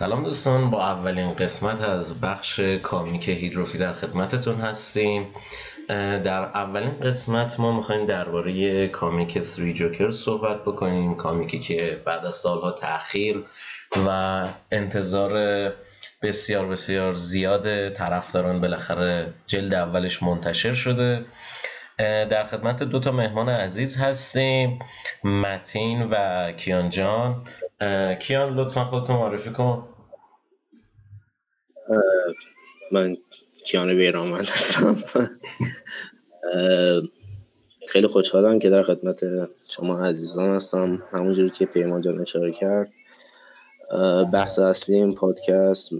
سلام دوستان با اولین قسمت از بخش کامیک هیدروفی در خدمتتون هستیم. در اولین قسمت ما می‌خوایم درباره کامیک 3 جوکر صحبت بکنیم کامیکی که بعد از سالها تاخیر و انتظار بسیار بسیار زیاد طرفداران بالاخره جلد اولش منتشر شده. در خدمت دو تا مهمان عزیز هستیم متین و کیان جان کیان لطفا خودتون معرفی کن. من کیان بیرامند هستم. خیلی خوشحالم که در خدمت شما عزیزان هستم. همونجوری که پیمان جان اشاره کرد. بحث اصلی این پادکست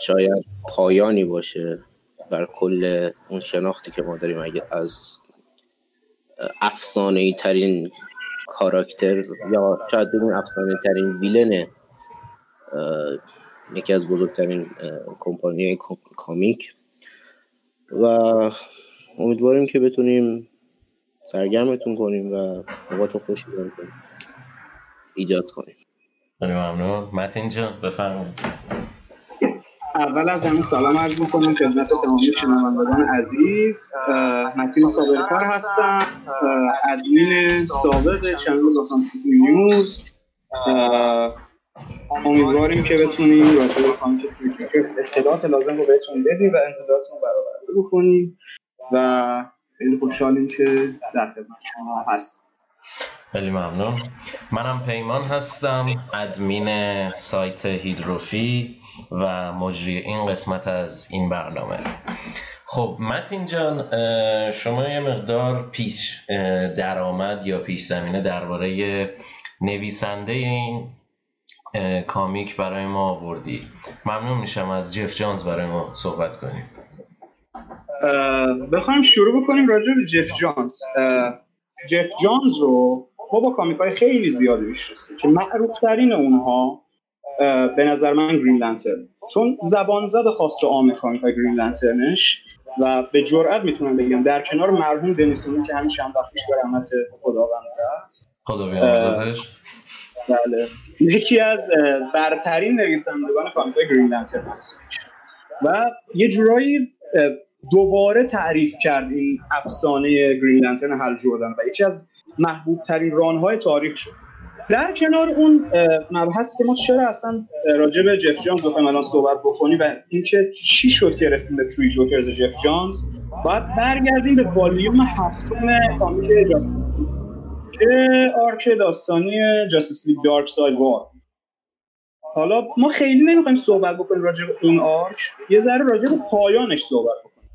شاید پایانی باشه بر کل اون شناختی که ما داریم. اگه از افسانه ترین کاراکتر یا شاید بگیم افسانه ترین ویلن یکی از بزرگترین کمپانی کامیک. و امیدواریم که بتونیم سرگرمتون کنیم و اوقات خوشی کنیم ایجاد کنیم. ممنون. متین جان بفرمایید. اول از همه سلام عرض می‌کنم خدمت تمامی شنوندگان عزیز. متین صابرکار هستم. ادمین سابق چنل لوکانسیتی نیوز. امیدواریم که بتونیم راجع به کانسیتی اطلاعات لازم رو بهتون بدیم و انتظارتون برآورده بکنیم و خیلی خوشحالیم که در خدمت شما هست. خیلی ممنون. منم پیمان هستم ادمین سایت هیدروفی و مجری این قسمت از این برنامه. خب متین جان شما یه مقدار پیش درآمد یا پیش زمینه درباره نویسنده این کامیک برای ما آوردی. ممنون میشم از جف جانز برای ما صحبت کنیم. بخوایم شروع بکنیم راجع به جف جانز. جف جانز رو ما با کامیک های خیلی زیادی می‌شناسیم که معروف ترین اونها به نظر من گرین لانترن. چون زبان زد خاص عام کامیک های گرین لانترنش و به جرئت می‌تونم بگم در کنار مرحوم دنیس که همین چند وقت پیش به رحمت خداوند رفت. خدا بیامرزتش بله. یکی از برترین نویسندگان کامیک های گرین لانترن و یه جورایی دوباره تعریف کرد این افسانه گرین لانترن جوردن و یکی از محبوب ترین رانهای تاریخ شد. در کنار اون مبحث که ما چرا اصلا راجع به جف جانز بخوایم الان صحبت بکنیم و اینکه چی شد که رسیم به Three Jokers جف جانز باید برگردیم به والیوم هفتم comic Justice arc داستانی Justice League Darkseid War حالا ما خیلی نمی‌خوایم صحبت بکنیم راجع به اون arc. یه ذره راجع به پایانش صحبت بکنیم.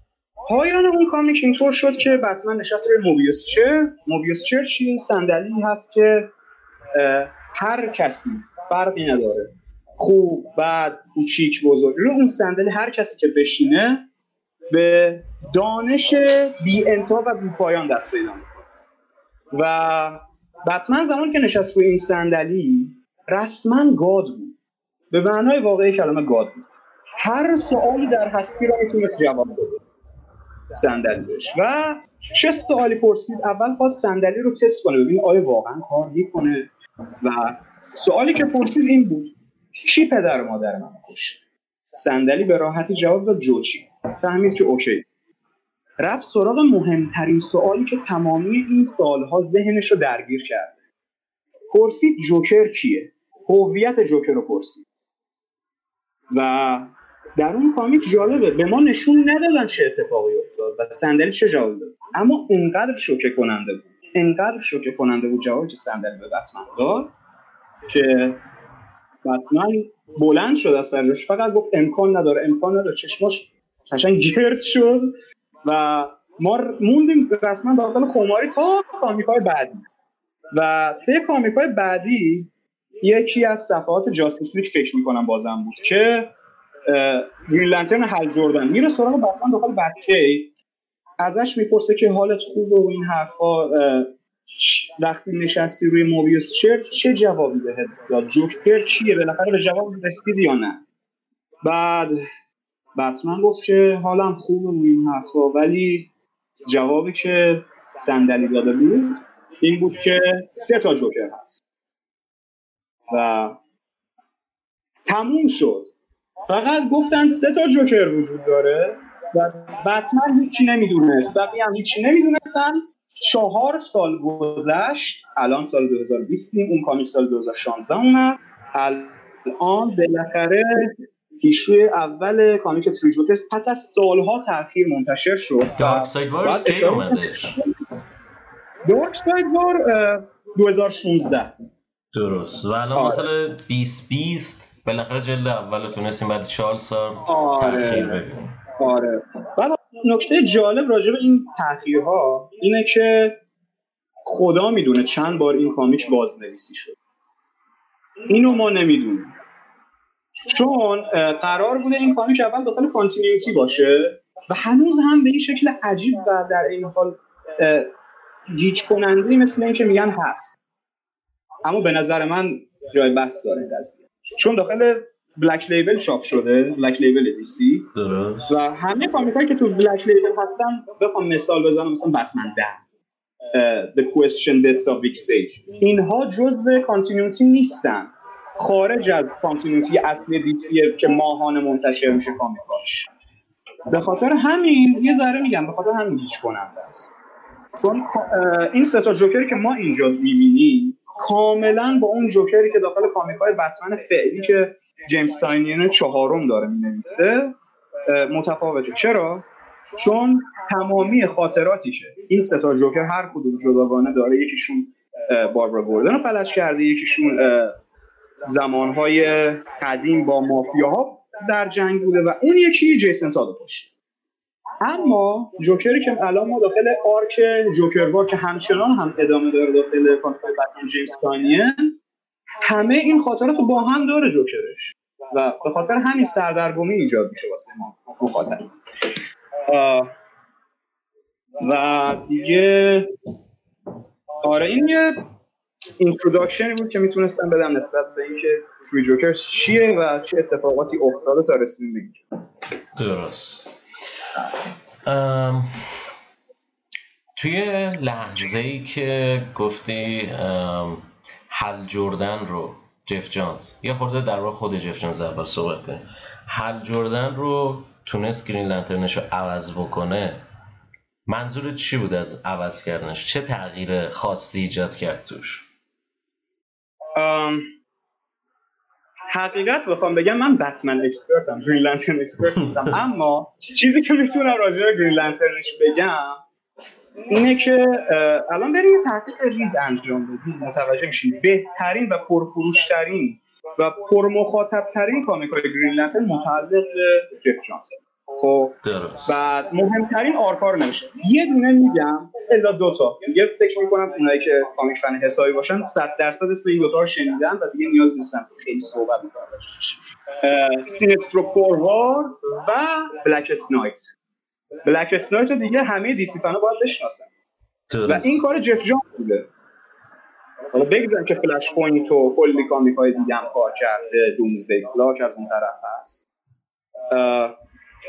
پایان اون comic اینطور شد که بتمن نشست روی Mobius chair. Mobius chair چی؟ صندلی هست که هر کسی فرقی نداره. خوب بد کوچیک بزرگ. روی اون صندلی هر کسی که بشینه به دانش بی انتها و بی پایان دست پیدا می‌کنه. و بتمن زمان که نشست روی این صندلی رسما گاد بود. به معنای واقعی کلمه گاد بود. هر سوالی در هستی را می‌تونست جواب بده. صندلیش و چه سوالی پرسید؟ اول خواست صندلی رو تست کنه ببین آیا واقعا کار می‌کنه. و سوالی که پرسید این بود کی پدر و مادر من کشت؟ صندلی به راحتی جواب داد جوچی. فهمید که اوکی. رفت سراغ مهمترین سوالی که تمامی این سالها ذهنش رو درگیر کرد. پرسید جوکر کیه؟ هویت جوکر رو پرسید. و در اون کامیک جالبه به ما نشون ندادن چه اتفاقی افتاد و صندلی چه جواب داد. اما اینقدر شوکه کننده بود اینقدر شوکه کننده بود جوابی که صندلی به بتمن داد که بتمن بلند شد از سرجاش فقط گفت امکان نداره امکان نداره. چشماش قشنگ گرد شد. و ما موندیم رسما داخل خماری تا کامیکای بعدی. و طی کامیکای بعدی یکی از صفحات جاستیس لیگ فکر می‌کنم بازم بود که گرین لانترن هل جردن میره سراغ بتمن داخل بتکی ازش می‌پرسه که حالت خوبه و این حرفا وقتی نشستی روی موبیوس چر چه جوابی بهت داد؟ جوکر چیه؟ بالاخره به جواب رسیدی یا نه؟ بعد بتمن گفت که حالم خوبه و این حرفا ولی جوابی که صندلی داده بود این بود که سه تا جوکر هست. و تموم شد. فقط گفتن سه تا جوکر وجود داره و بتمن هیچی نمی‌دونست. و هم هیچی نمی‌دونستن. چهار سال گذشت. الان سال 2020 اون comic سال 2016 اومد. الان بالاخره issue ی اول comic Three Jokers پس از سالها تاخیر منتشر شد. دارک ساید وار کی اومدش. Darkseid War 2016 درست. و الان آره. مثلا 2020 بالاخره جلد اول تونستیم بعد 4 سال آره. تاخیر ببینیم. آره. بعد نکته جالب راجع به این تاخیرها اینه که خدا می‌دونه چند بار این کامیک بازنویسی شد. اینو ما نمی‌دونیم. چون قرار بوده این کامیک اول داخل کانتینیوتی باشه و هنوز هم به این شکل عجیب و در این حال گیج کننده مثل این که میگن هست. اما به نظر من جای بحث داره قضیه. چون داخل Black Label چاپ شده Black Label DC و همه comic که تو Black Label هستن بخوام مثال بزنم مثلا بتمن The Question Deaths of Vic Sage. اینها جزء continuity نیستن. خارج از continuity اصلی DC که ماهانه منتشر میشه comic اش به خاطر همین یه ذره میگم به خاطر همین هیچ کننده است. چون این سه تا جوکری که ما اینجا می‌بینیم کاملا با اون جوکری که داخل کامیک های بتمن فعلی که جیمز تاینین چهارم داره می‌نویسه متفاوته. چرا؟ چون تمامی خاطراتی که این سه تا جوکر هر کدوم جداگانه داره. یکیشون باربرا گوردن رو فلش کرده یکیشون زمانهای قدیم با مافیاها در جنگ بوده و اون یکی جیسن تادو باشه اما جوکری که الان ما داخل آرک جوکر وار که همچنان هم ادامه داره داخل کانفای بتمن جیمز کانیه همه این خاطرات با هم داره جوکرش. و به خاطر همین سردرگمی ایجاد میشه واسه ما مخاطب و دیگه آره این یه introduction ی بود که می‌تونستم بدم نسبت به اینکه Three Jokers چیه و چه اتفاقاتی افتاده تا رسیدیم به اینجا. درست. توی لحظه ای که گفتی هال جردن رو جف جانز یه خورده در واقع خود جف جانز اول صحبت کنیم. هال جردن رو تونست Green Lantern ش رو عوض بکنه منظور چی بود از عوض کردنش؟ چه تغییر خاصی ایجاد کرد توش؟ حقیقت بخوام بگم من بتمن expert م Green Lantern expert نیستم. اما چیزی که می‌تونم راجع به Green Lantern ش بگم اینه که الان بریم یه تحقیق ریز انجام بدیم. متوجه میشیم. بهترین و پرفروشترین و پرمخاطبترین comic های Green Lantern متعلق به جف جانزه. خب. بعد مهمترین arc ها رو نمیشه. یه دونه میگم الا دوتا یه فکر می‌کنم اونایی که comic fan حسابی باشن 100 درصد اسم این دوتا رو شنیدن و دیگه نیاز نیستن خیلی صحبت می‌کنم Sinestro Corps War و Blackest Night. Blackest Night دیگه همه DC fan ا باید بشناسن. و این کار جف جان بوده. حالا بگذارم که Flashpoint و کلی comic های دیگه هم کار کرده. Doomsday Clock از اون طرف هست.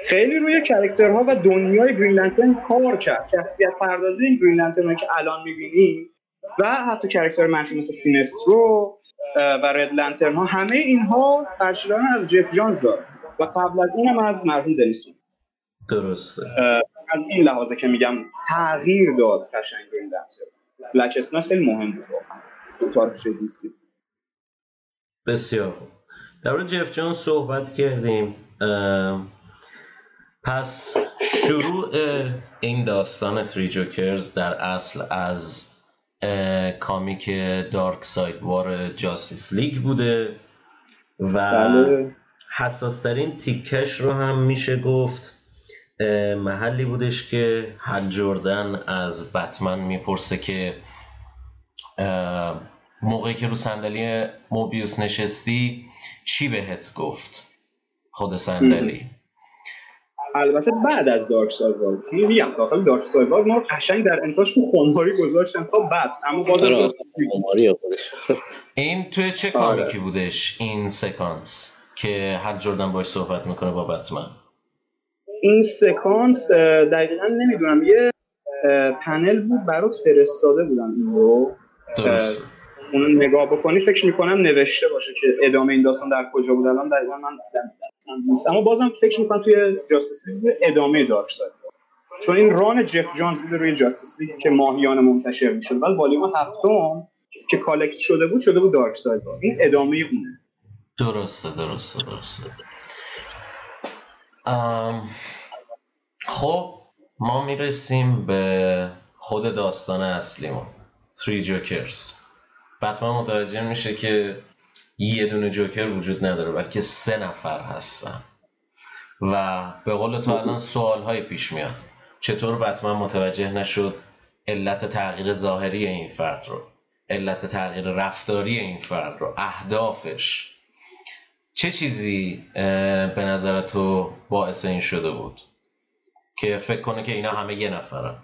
خیلی روی کرکترها و دنیای گرین لنترن کار کرد. شخصیت پردازی گرین لنترن که الان می‌بینیم و حتی کرکتر منفی مثل سینسترو و رد لنترن ها همه اینها ترشیدان از جف جانز داره و قبل از اینم از مرحوم دلیسون درسته. از این لحاظه که میگم تغییر داد قشنگ گرین لنترن بلک اسناس خیلی مهم بود واقعا بسیار در جف جانز صحبت کردیم. پس شروع این داستان تری جوکرز در اصل از کامیک دارک ساید وار جاستیس لیگ بوده و بله. حساسترین تیکش رو هم میشه گفت محلی بودش که هل جردن از بتمن می‌پرسه که موقعی که رو صندلی موبیوس نشستی چی بهت گفت؟ خود صندلی. البته بعد از Darkseid War چون میگم داخل Darkseid War ما شنگ در انتاش تو خماری گذاشتن تا بعد اما باز این توی چه comic ی آره. بودش؟ این سکانس که هال جردن باش صحبت می‌کنه با بتمن. این سکانس دقیقا نمی‌دونم یه پنل بود برات فرستاده بودم این رو. اون نگاه بکنی فکر می‌کنم نوشته باشه که ادامه این داستان در کجا بود. الان دقیقا یادم نیست. اما بازم فکر می‌کنم توی Justice League ادامه ساید چون این run جف جانز بوده روی Justice League که ماهیانه منتشر می‌شد. ولی والیوم هفتم که collect شده بود شده بود Darkseid War این ادامه اونه. درسته درسته درسته. خب ما می‌رسیم به خود داستان اصلیمون. تری جوکرز بتمن متوجه میشه که یه دونه جوکر وجود نداره بلکه سه نفر هستن. و به قول تو الان سوال های پیش میاد. چطور بتمن متوجه نشد علت تغییر ظاهری این فرد رو؟ علت تغییر رفتاری این فرد رو؟ اهدافش؟ چه چیزی به نظر تو باعث این شده بود؟ که فکر کنه که اینا همه یه نفرن.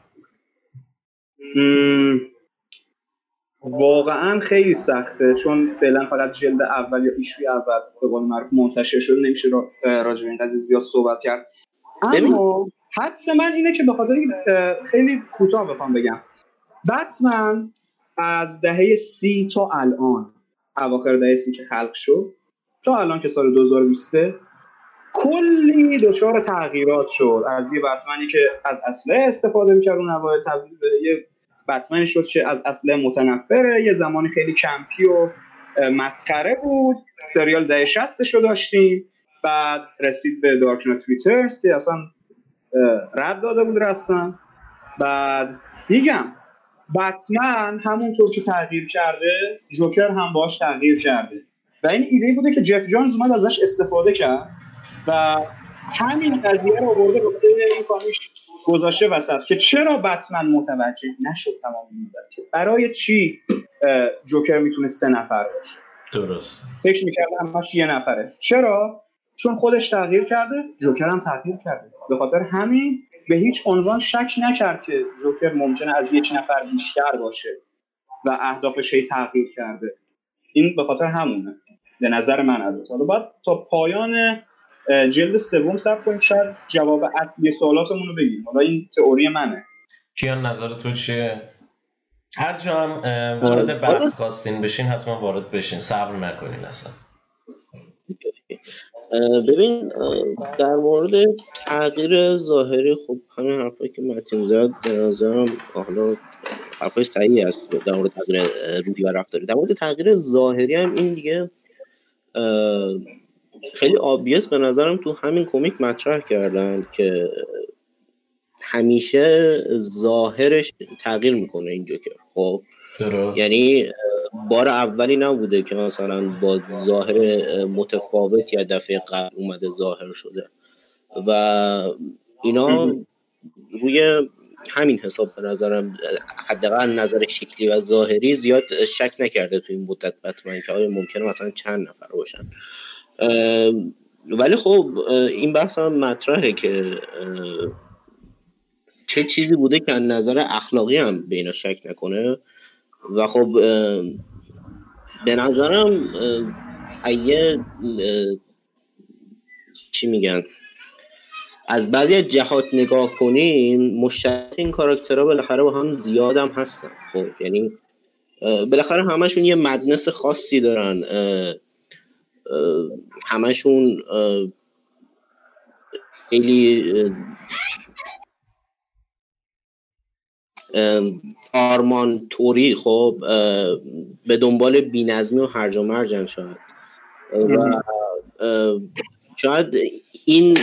واقعا خیلی سخته چون فعلا فقط جلد اول یا ایشوی اول به قول معروف منتشر شده نمیشه راجع به این قضیه زیاد صحبت کرد. اما حدس من اینه که به خاطر خیلی کوتاه بخوام بگم. بتمن از دهه سی تا الان اواخر دهه سی که خلق شد تا الان که سال 2020 کلی دچار تغییرات شد. از یه بتمنی که از اصله استفاده می‌کرد اون اوایل تبدیل به یه بتمنی شد که از اصله متنفره. یه زمانی خیلی کمپی و مسخره بود. سریال ده شستش رو داشتیم. بعد رسید به دارک نایت که اصلا رد داده بود رسما. بعد میگم بتمن همونطور که تغییر کرده جوکر هم باش تغییر کرده. و این ایده بوده که جف جانز اومد ازش استفاده کرد و همین قضیه رو آورده گفته این کامیش. گذاشته وسط که چرا بتمن متوجه نشد تمام مدت؟ که برای چی جوکر می‌تونه سه نفر باشه؟ درست. فکر می‌کرده همش یه نفره. چرا؟ چون خودش تغییر کرده جوکر هم تغییر کرده. به خاطر همین به هیچ عنوان شک نکرد که جوکر ممکنه از یک نفر بیشتر باشه و اهدافش هی تغییر کرده. این به خاطر همونه. به نظر من البته. حالا باید تا پایان جلد سوم سب کنیم شاید جواب اصلی سوالاتمون رو بگیم. حالا این تئوری منه. کیان نظر تو چیه؟ هر جا هم وارد بحث خواستین بشین حتما وارد بشین. صبر نکنین اصلا. ببین در مورد تغییر ظاهری خب همین حرفایی که متین زد به نظرم حالا حرفای صحیحی هست در مورد تغییر روحی و رفتاری. در مورد تغییر ظاهری هم این دیگه خیلی آبیس به نظرم تو همین کمیک مطرح کردن که همیشه ظاهرش تغییر می‌کنه این جوکر خب؟ یعنی بار اولی نبوده که مثلا با ظاهر متفاوت یا دفعه قبل اومده ظاهر شده و اینا روی همین حساب به نظرم حداقل نظر شکلی و ظاهری زیاد شک نکرده تو این مدت بتمن که آیا ممکنه مثلا چند نفر باشن. ولی خب این بحث هم مطرحه که چه چیزی بوده که از نظر اخلاقی هم به اینا شک نکنه. و خب به نظرم اگه چی میگن از بعضی جهات نگاه کنیم مشترک این کاراکترها بالاخره با هم زیاد هم هستن. خب یعنی بالاخره همشون یه مدنس خاصی دارن. همشون خیلی آرمان توری خب به دنبال بینظمی و هرج و مرجن شاید. و شاید این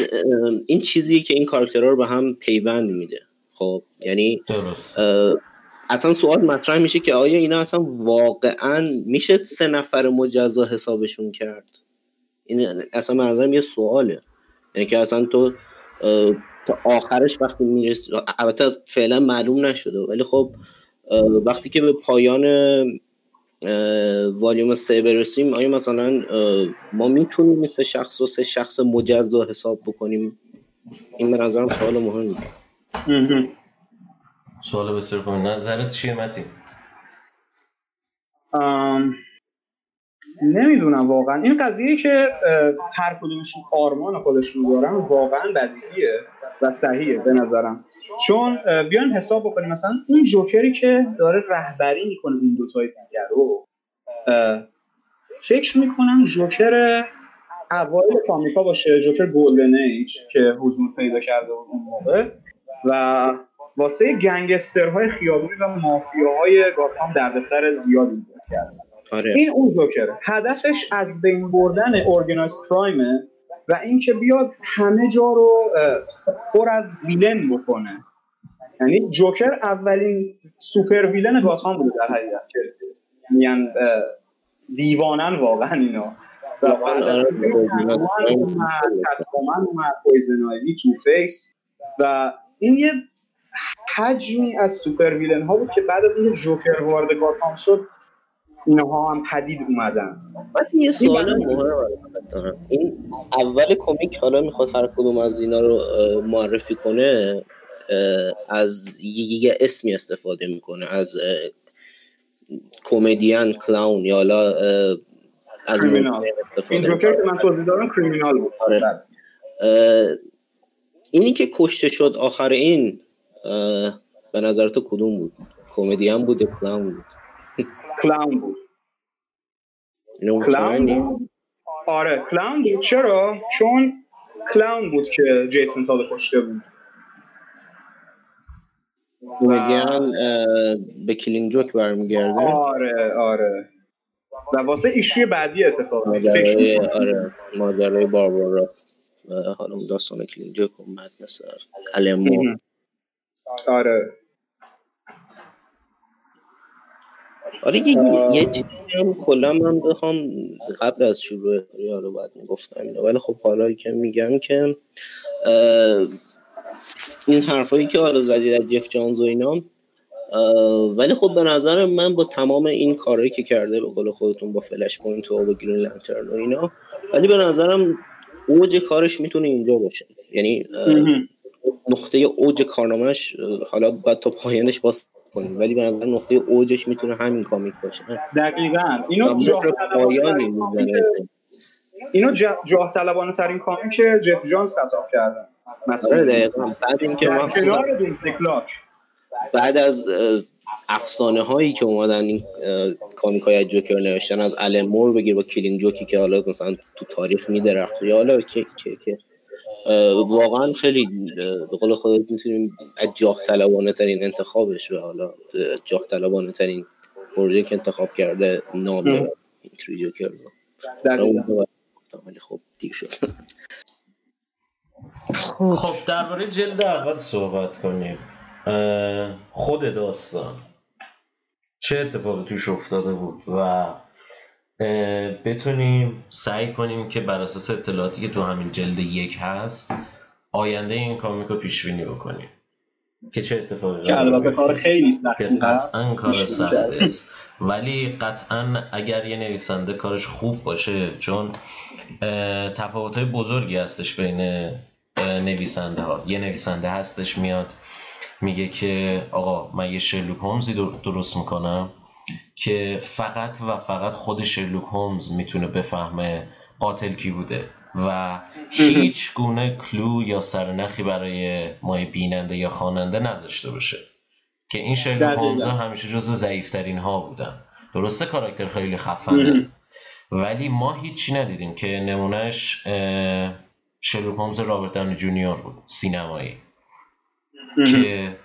این چیزی که این کارکترها رو به هم پیوند میده. خب یعنی درست. اصلا سوال مطرح میشه که آیا اینا اصلا واقعا میشه سه نفر مجزا حسابشون کرد؟ این اصلا منظرم یه سواله. یعنی که اصلا تو تا آخرش وقتی می‌رسی البته فعلا معلوم نشده ولی خب وقتی که به پایان والیوم سه برسیم آیا مثلا ما می‌تونیم مثل شخص و سه شخص مجزا حساب بکنیم؟ این به نظرم سوال مهمی. سوال بسیار کنیم نظرت چیه متی؟ نمی‌دونم واقعا. این قضیه که هر کدومشون آرمان خودشون دارن واقعا بدیهیه و صحیحه به نظرم. چون بیان حساب بکنیم. مثلا اون جوکری که داره رهبری می‌کنه این دوتای دیگر رو فکر می‌کنم جوکر اوایل کامیکا باشه جوکر گلدن ایج که حضور پیدا کرده اون موقع و واسه گنگسترهای خیابونی و مافیاهای گاتام دردسر زیادی کرد. آره. این اون جوکر. هدفش از بین بردن organized crime ه و اینکه بیاد همه جا رو پر از villain بکنه. یعنی جوکر اولین super villain گاتام بوده در حقیقت که یعنی دیوانن واقعا اینا. و بعد تو فیس و این یه حجمی از super villain ها بود که بعد از اینکه جوکر وارد گاتام شد اینها هم پدید اومدن. یه سوال این اول کمیک حالا می‌خواد هر کدوم از اینا رو معرفی کنه از یه اسمی استفاده می‌کنه از کمدین کلاون یا حالا از این جوکر که من توضیح دارم کریمینال بود. آره. بله. اینی که کشته شد آخر این به نظر تو کدوم بود؟ کمدین بود یا کلاون بود؟ کلاون بود. کلاون آره کلاون بود. چرا؟ چون کلاون بود که جیسون تاد کشته بود. کمدین به کلینگ جوک برمیگرده. آره آره. و واسه ایشوی بعدی اتفاق ماجرای آره ماجرای باربارا. حالا داستان Killing Joke اومد مثل علمو آره. آره یه یه چیزی هم کلا من بخوام قبل از شروع رو باید می‌گفتم ولی خب حالا که میگم که این حرفایی که حالا زدی در جف جانز و اینا ولی خب به نظر من با تمام این کارهایی که کرده به قول خودتون با Flashpoint و با Green Lantern و اینا ولی به نظرم اوج کارش می‌تونه اینجا باشه. یعنی نقطه اوج کارنامهش حالا باید تا پایانش باز کنیم ولی به نظر نقطه اوجش می‌تونه همین کامیک باشه. دقیقا. اینو جاه اینو جاه طلبانه ترین کامیک که جف جانز خطاب کردن آره بعد اینکه بعد از افسانه هایی که اومدن این کامیک های جوکر نوشتن از الن مور بگیر با کلینگ جوکی که حالا مثلا تو تاریخ میدرخت یا حالا که, که, که واقعا خیلی به قول خودت می‌تونیم از جاه طلبانه ترین انتخابش و حالا جاه طلبانه ترین پروژه که انتخاب کرده نام این جوکر خب دیر شد. خب درباره جلد اول صحبت کنیم. خود داستان. چه اتفاقی توش افتاده بود و بتونیم سعی کنیم که بر اساس اطلاعاتی که تو همین جلد یک هست آینده این کامیک رو پیش بینی بکنیم. که چه اتفاقی که البته کار خیلی سختی قطعا کار سختی است. ولی قطعا اگر یه نویسنده کارش خوب باشه چون تفاوت بزرگی هستش بین نویسنده ها یه نویسنده هستش میاد میگه که آقا من یه شرلوک هومزی درست می‌کنم. که فقط و فقط خود شرلوک هومز می‌تونه بفهمه قاتل کی بوده و هیچ گونه کلو یا سرنخی برای مای بیننده یا خواننده نذاشته باشه. که این شرلوک هومز ها همیشه جزو ضعیفترین ها بودن. درسته کاراکتر خیلی خفنه. ولی ما هیچی ندیدیم که نمونهش شرلوک هومز رابرت دانی جونیور بود سینمایی. که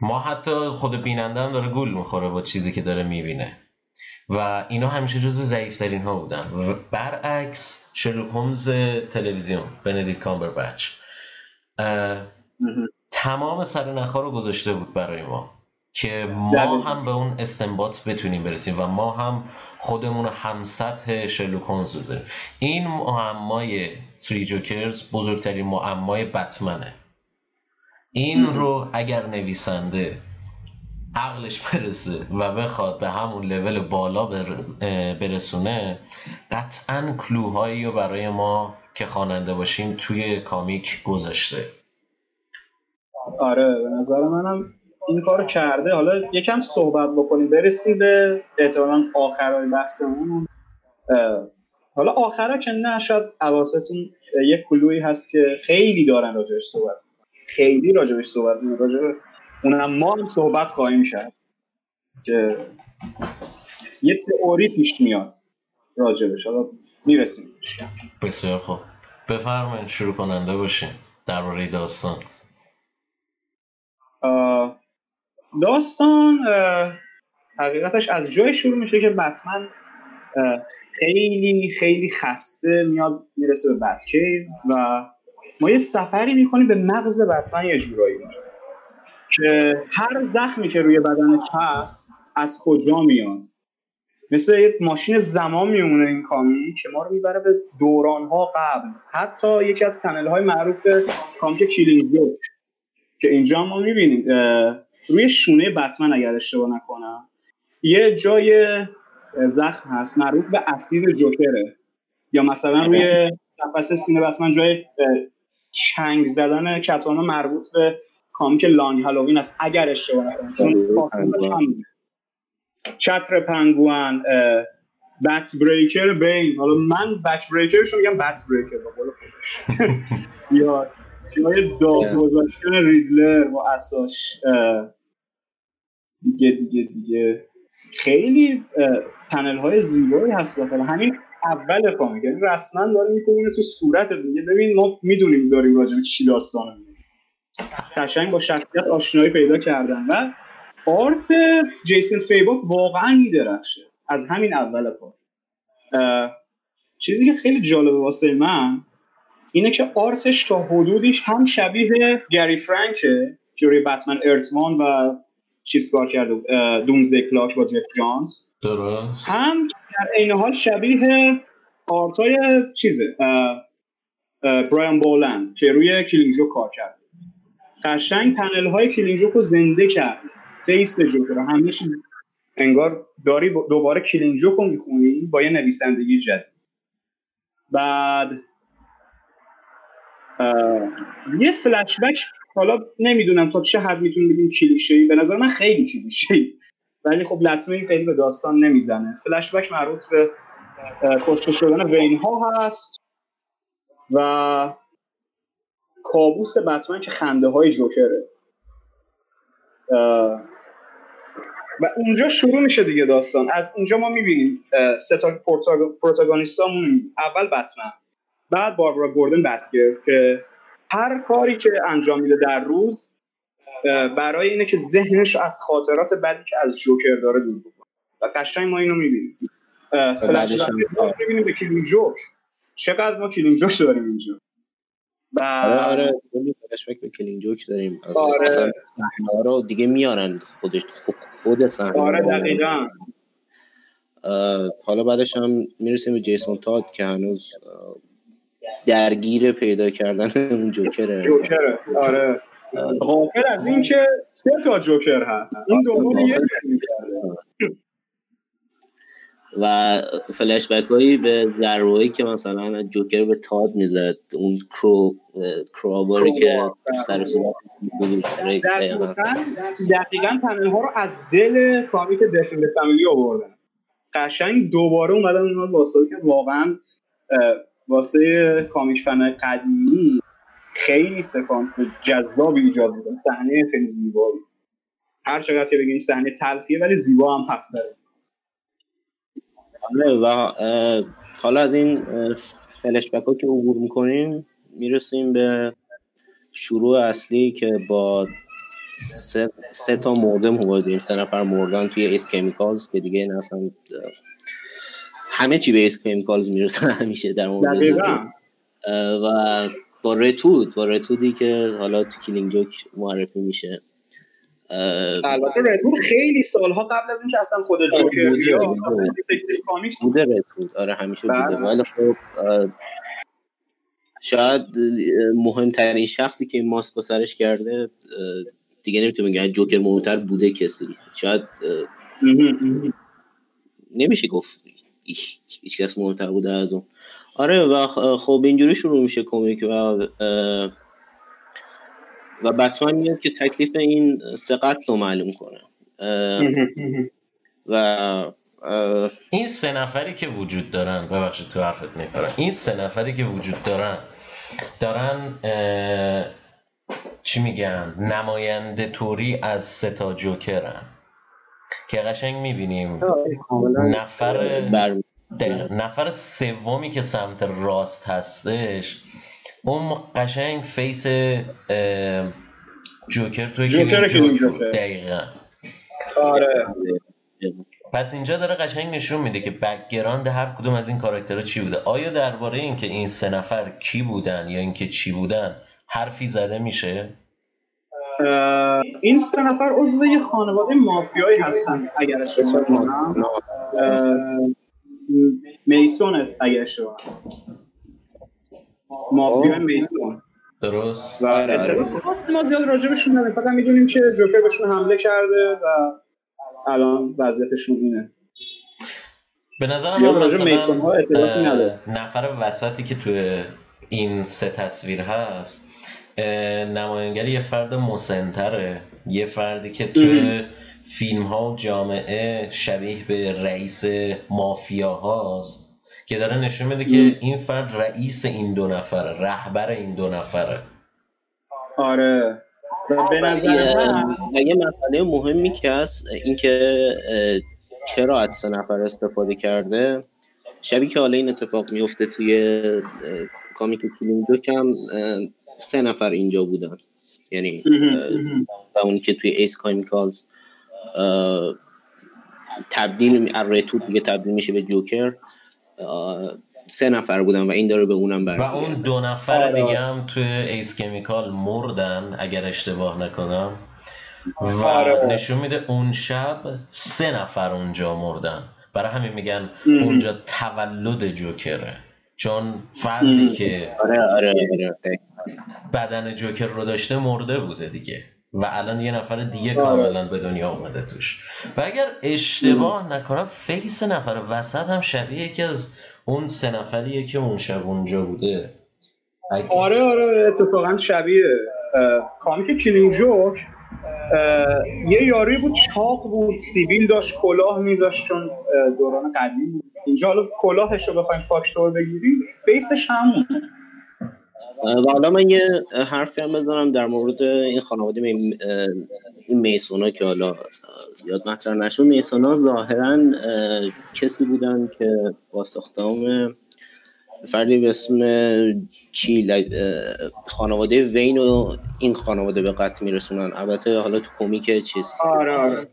ما حتی خود بیننده هم داره گول می‌خوره با چیزی که داره می‌بینه. و اینا همیشه جزو ضعیفترین ها بودن. و برعکس شرلوک هومز تلویزیون بندیکت کامبربچ. تمام سر نخا رو گذاشته بود برای ما که ما هم به اون استنباط بتونیم برسیم و ما هم خودمون رو هم سطح شرلوک هومز بذاریم. این معمای تری جوکرز بزرگترین معمای بتمنه. این رو اگر نویسنده عقلش برسه و بخواد به همون لول بالا برسونه قطعا کلوهایی رو برای ما که خواننده باشیم توی کامیک گذاشته. آره به نظر منم این کار کرده. حالا یکم صحبت بکنیم. برسیم به احتمالا آخرهای بحثمون. حالا آخرها که نه شاید یک کلویی هست که خیلی دارن راجعش صحبت خیلی راجبش صحبت راجب اونم ما هم صحبت خواهیم کرد که یه تئوری پیش میاد راجبش. حالا می‌رسیم. بسیار خوب. بفرمایید شروع کننده باشیم درباره داستان. داستان حقیقتش از جای شروع میشه که بتمن خیلی خیلی خسته میاد می‌رسه به بتکیو و ما یه سفری می‌کنیم به مغز بتمن یه جورایی. که هر زخمی که روی بدنش هست از کجا میاد؟ مثل یک ماشین زمان میمونه این comic ی که ما رو می‌بره به دورانها قبل. حتی یکی از کانال های معروف comic Killing که اینجا ما می‌بینیم روی شونه بتمن اگر اشتباه نکنم یه جای زخم هست مربوط به اسید جوکره. یا مثلا روی قفسه سینه بتمن جای چنگ زدن کت‌وومن مربوط به comic Long Halloween است اگر اشتباه نکنم چون چتر پنگوان بت بریکر بین. حالا من بک بریکرشو میگم بت بریکر یا جای داغ گذاشتن ریدلر با اساش دیگه دیگه دیگه خیلی پنل های زیبایی هست داخل. همین اول کامیک یعنی رسما داره می‌کنه تو صورت دیگه ببین ما می‌دونیم داریم راجع به چی داستان قشنگ با شخصیت آشنایی پیدا کردن. و art جیسون فیبوک واقعا میدرخشه. از همین اول کار. چیزی که خیلی جالبه واسه من اینه که art ش تا حدودیش هم شبیه گری فرانکه که روی بتمن Earth One و چیز کار کرده Doomsday Clock با جف جانز. درست. هم در عین حال شبیه art های چیزه برایان بولند که روی Killing Joke کار کرده قشنگ پنل های Killing Joke رو زنده کرد. face جوکر همه چیز انگار داری دوباره Killing Joke رو می‌خونی با یه نویسندگی جدید. بعد یه فلشبک حالا نمی‌دونم تا چه حد می‌تونیم بگیم کلیشه ای به نظر من خیلی کلیشه ای ولی خب لطمه خیلی به داستان نمی‌زنه. فلشبک مربوط به کشته شدن وین ها هست و کابوس بتمن که خنده های جوکره و اونجا شروع میشه دیگه داستان. از اینجا ما می‌بینیم سه تا پروتاگونیستامون. اول بتمن بعد باربارا گوردن بتگر که هر کاری که انجام میده در روز برای اینه که ذهنش از خاطرات بدی که از جوکر داره دور بکنه. و قشنگ ما اینو می‌بینیم. فلش می‌بینیم به کلین جوک. چقدر ما کلین جوک داریم اینجا. و آره آره به کلین جوک داریم. آره. رو دیگه میارن خودش خود صحنه آره دقیقاً. حالا بعدش هم می‌رسیم به جیسون تاد که هنوز درگیر پیدا کردن اون جوکره. جوکره آره. غافل از این که سه تا جوکر هست. این دوم یک و فلش بک هایی به ضربه‌ای که مثلا جوکر به تاد می‌زد اون کرو کروباری که سر صورت دقیقا پنل ها رو از دل کامیک دسنگ فامیلی آوردن. قشنگ دوباره اومدن اونا واسه که واقعا واسه کامیک فن قدیمی خیلی سکانس جذاب ایجاد بودن صحنه خیلی زیبایی. هر چقدر که بگیم صحنه تلخیه ولی زیبا هم پس داره. آره، و حالا از این فلش ها که عبور می‌کنیم می‌رسیم به شروع اصلی که با سه, سه تا مرده مواجهیم سه نفر مردن توی Ace Chemicals که دیگه این اصلا همه چی به Ace Chemicals می‌رسن همیشه در مورد و با Red Hood با Red Hood ی که حالا تو Killing Joke معرفی میشه. البته رتود خیلی سالها قبل از اینکه اصلا خود آره، جوکر بوده رتود آره همیشه بوده. بله. ولی خب شاید مهمترین شخصی که ماسک با سرش کرده دیگه نمی‌تونم بگم جوکر مهمتر بوده کسی. شاید نمیشه گفت هیچ کس مهمتر بوده از اون. آره و خب اینجوری شروع میشه کمیک و و بتمن میاد که تکلیف این سه قتل رو معلوم کنه. و این سه نفری که وجود دارن ببخشید تو حرفت میپرم این سه نفری که وجود دارن دارن چی میگن؟ نماینده توری از سه تا جوکرن. که قشنگ می‌بینیم. نفر نفر سومی که سمت راست هستش. اون قشنگ face جوکر توی جوکر جوکر. دقیقا. آره. پس اینجا داره قشنگ نشون میده که background هر کدوم از این کاراکترها چی بوده. آیا درباره اینکه این سه نفر کی بودن یا اینکه چی بودن حرفی زده میشه؟ این سه نفر عضو یه خانواده مافیایی هستن اگر اشتباه نکنم. میسون اگر اشتباه مافیا میسون. درست. و ما زیاد راجبشون نداریم. فقط می‌دونیم که جوکر بهشون حمله کرده و الان وضعیتشون اینه. به نظر من نفر وسطی که توی این سه تصویر هست نمایانگر یه فرد مسنتره. یه فردی که توی فیلم ها و جامعه شبیه به رئیس مافیا هاست که داره نشون میده که این فرد رئیس این دو نفره رهبر این دو نفره. آره. به نظر یه مسئله مهمی که هست اینکه چرا از سه نفر استفاده کرده؟ شبیه که حالا این اتفاق میفته توی کامیک کلین کم سه نفر اینجا بودن. یعنی اونی که توی Ace Chemicals تبدیل تو دیگه تبدیل میشه به جوکر. سه نفر بودن و این داره به اونم بر و اون دو نفر آره. دیگه هم توی Ace Chemical مردن اگر اشتباه نکنم. و آره. نشون میده اون شب سه نفر اونجا مردن. برای همین میگن اونجا تولد جوکره. چون فردی که آره آره بدن جوکر رو داشته مرده بوده دیگه. و الان یه نفر دیگه کاملا به دنیا اومده توش. و اگر اشتباه نکنم face نفر وسط هم شبیه یکی از اون سه نفریه که اون شب اونجا بوده. آره آره اتفاقا شبیه. comic Killing Joke یه یارویی بود چاق بود سیبیل داشت کلاه میداشت چون دوران قدیم بود. اینجا حالا کلاهش رو بخوایم فاکتور بگیریم فیسش همون و حالا من یه حرفی هم بزنم در مورد این خانواده می... این میسونا که حالا یاد مطرح نشد. میسونا ظاهرا کسی بودن که با ساختام فردی به اسم چی خانواده وین و این خانواده به قتل میرسونن. البته حالا تو کمیک چیز آره آره.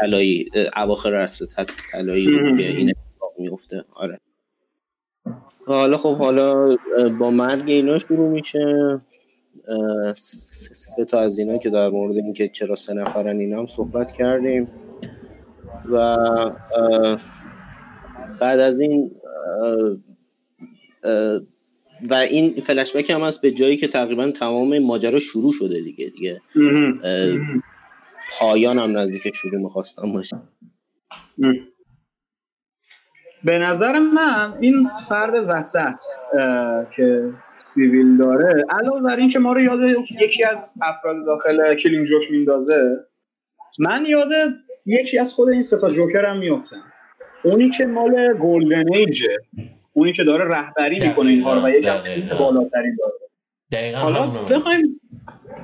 طلایی اواخر اصل طلایی که این میفته آره. حالا خب حالا با مرگ اینا شروع میشه. سه تا از اینا که در مورد اینکه چرا سه نفرن اینا هم صحبت کردیم. و بعد از این و این فلشبک هم هست به جایی که تقریبا تمام ماجرا شروع شده دیگه دیگه. پایان هم نزدیک شروع می‌خواستم باشه. به نظر من این فرد وسط که سیبیل داره علاوه بر این که ما رو یاد یکی از افراد داخل Killing Joke میندازه من یاد یکی از خود این ستا جوکر هم میفتم اونی که مال Golden Age ه اونی که داره رهبری می‌کنه اینها رو و یک از بالاتری داره. حالا بخوایم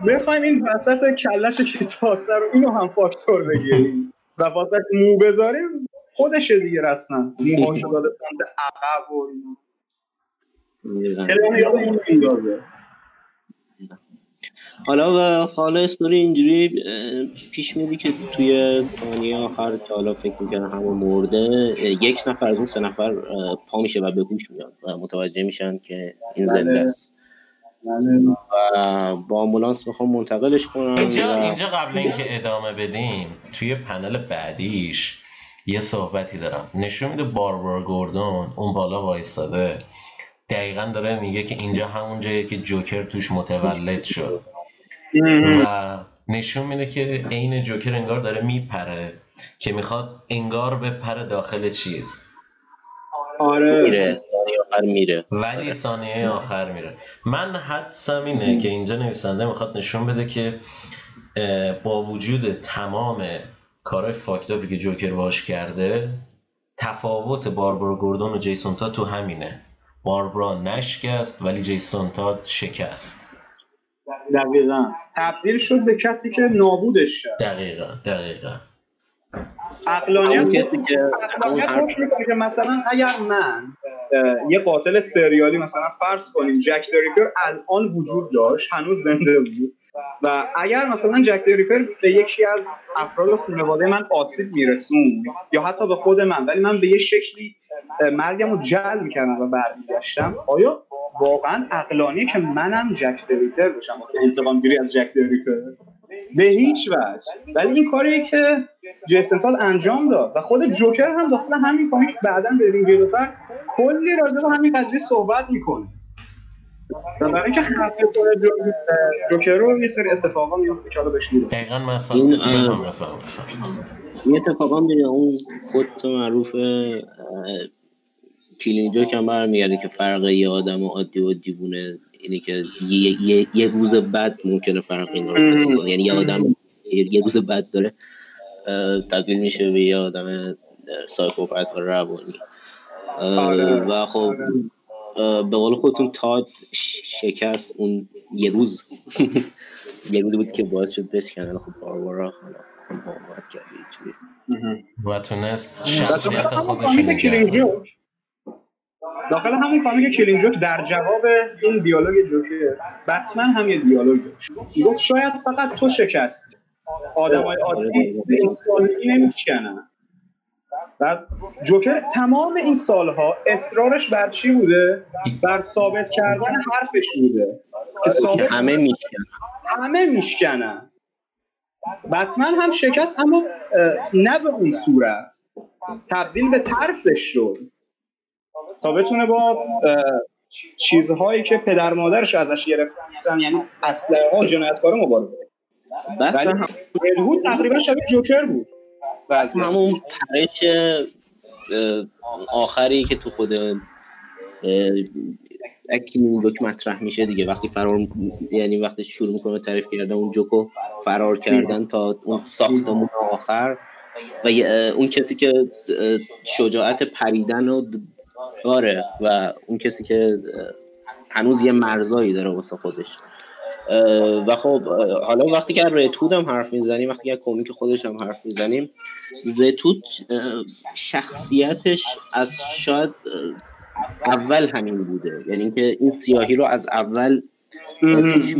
بخوایم این وسط کلش کتاسه رو اینو هم فاکتور بگیریم. و واسه مو بذاریم. خودشه دیگه رسما. موهاشو داده سمت عقب و حالا و حالا استوری اینجوری پیش میدی که توی ثانیه آخر که حالا فکر می‌کنه همه مرده یک نفر از اون سه نفر پا میشه و به گوش میاد و متوجه میشن که این زنده بله. است. بله. و با آمبولانس می‌خوام منتقلش کنم اینجا, اینجا قبل اینکه ادامه بدیم توی پنل بعدیش یه صحبتی دارم. نشون میده باربارا گوردون اون بالا وایستاده. دقیقا داره میگه که اینجا همون جاییه که جوکر توش متولد شد. و نشون میده که عین جوکر انگار داره میپره که می‌خواد انگار به پر داخل چیز. آره. میره. آخر میره. ولی ثانیه آخر میره. من حدسم اینه که اینجا نویسنده می‌خواد نشون بده که با وجود تمام کارهای فاکتابی که جوکر باش کرده تفاوت باربرا گوردون و جیسون تا تو همینه. باربرا نشکست ولی جیسون تا شکست. دقیقا. تبدیل شد به کسی که نابودش کرد. دقیقا دقیقا. عقلانیت کسی که که مثلا اگر من یه قاتل سریالی مثلا فرض کنیم جک دریپر الان وجود داشت هنوز زنده بود. و اگر مثلا جک دریپر به یکی از افراد خانواده من آسیب میرسون یا حتی به خود من ولی من به یه شکلی مرگم رو جل می‌کردم و برمیگشتم آیا واقعا عقلانیه که منم جک دریپر باشم؟ واسه انتقام گیری از جک دریپر به هیچ وجه. ولی این کاریه که جیسن تال انجام داد و خود جوکر هم داخل همین کامیک بعدا بریم جلوتر کلی راجع به همین قضیه صحبت می‌کنه. و برای اینکه خفه کنه جوکر رو یه سری اتفاقا میفته که حالا بهش می‌رسه. دقیقا مثلا این این اتفاقا میره اون خود معروف کلینگ جوک هم برمیگرده که فرق یه آدم عادی و دیوونه اینه که یه, یه،, یه روز بعد ممکنه فرق این رو یعنی یه آدم یه روز بعد داره تبدیل میشه به یه آدم psychopath و روانی. آره. و خب به قول خودتون تا شکست اون یه روز. یه روزی بود که باعث شد بشکنن خب باربارا خب مقاومت کرد و تونست شخصیت خودش داخل همون comic Killing Joke در جواب این دیالوگ جوکر بتمن هم یه دیالوگ داشت. گفت شاید فقط تو شکست آدمای عادی به این نمیشکنن و جوکر تمام این سالها اصرارش بر چی بوده؟ بر ثابت کردن حرفش بوده. که ثابت همه میشکنن. همه میشکنن. بتمن هم شکست اما نه به اون صورت. تبدیل به ترسش شد. تا بتونه با چیزهایی که پدر مادرش ازش گرفتن یعنی اسلحه ها جنایتکار مبارزه ولی هم. تقریبا شبیه جوکر بود. همون پرش آخری که تو خود اکین جوک مطرح میشه دیگه. وقتی فرار یعنی وقتی شروع می‌کنه تعریف کردن اون جوکو فرار کردن تا اون ساختمون آخر. و اون کسی که شجاعت پریدن و داره و اون کسی که هنوز یه مرزایی داره واسه خودش. و خب حالا وقتی که رتود هم حرف می‌زنیم وقتی که کمیک خودش هم حرف می‌زنیم رتود شخصیتش از شاید اول همین بوده. یعنی اینکه این سیاهی رو از اول توش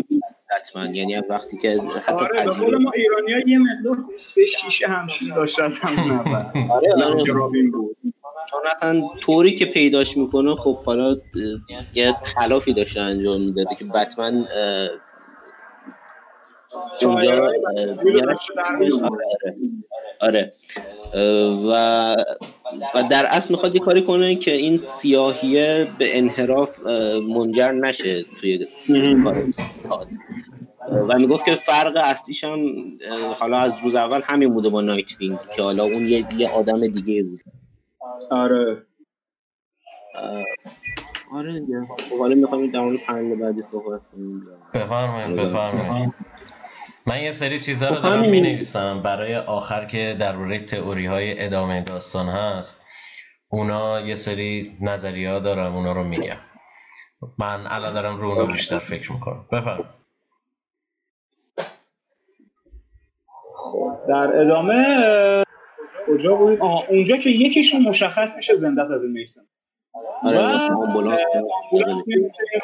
حتما. یعنی از وقتی که حتی آره به ما ایرانی ها یه مقدار به شیشه همشین داشت از همون اول. آره آره. بود. چون اصلا طوری که پیداش می‌کنه خب حالا یه خلافی داشته انجام می‌داده که بتمن اونجا آره. و و در اصل می‌خواد یه کاری کنه که این سیاهیه به انحراف منجر نشه توی کار و می‌گفت که فرق اصلیش هم حالا از روز اول همین بوده با نایت وینگ که حالا اون یه, یه آدم دیگه بود. آره. آره دیگه. خب حالا می‌خوایم در مورد پنل بعدی صحبت کنیم. بفرمایید بفرمایید. من یه سری چیزها رو خب دارم می نویسم برای آخر که درباره تئوری های ادامه داستان هست اونا یه سری نظریه ها دارم اونا رو میگم. من الان دارم رو اونا بیشتر فکر می‌کنم. بفرم خب در ادامه کجا بودیم؟ آها اونجا که یکیشون مشخص میشه زنده از این میسن آره، آمبولانس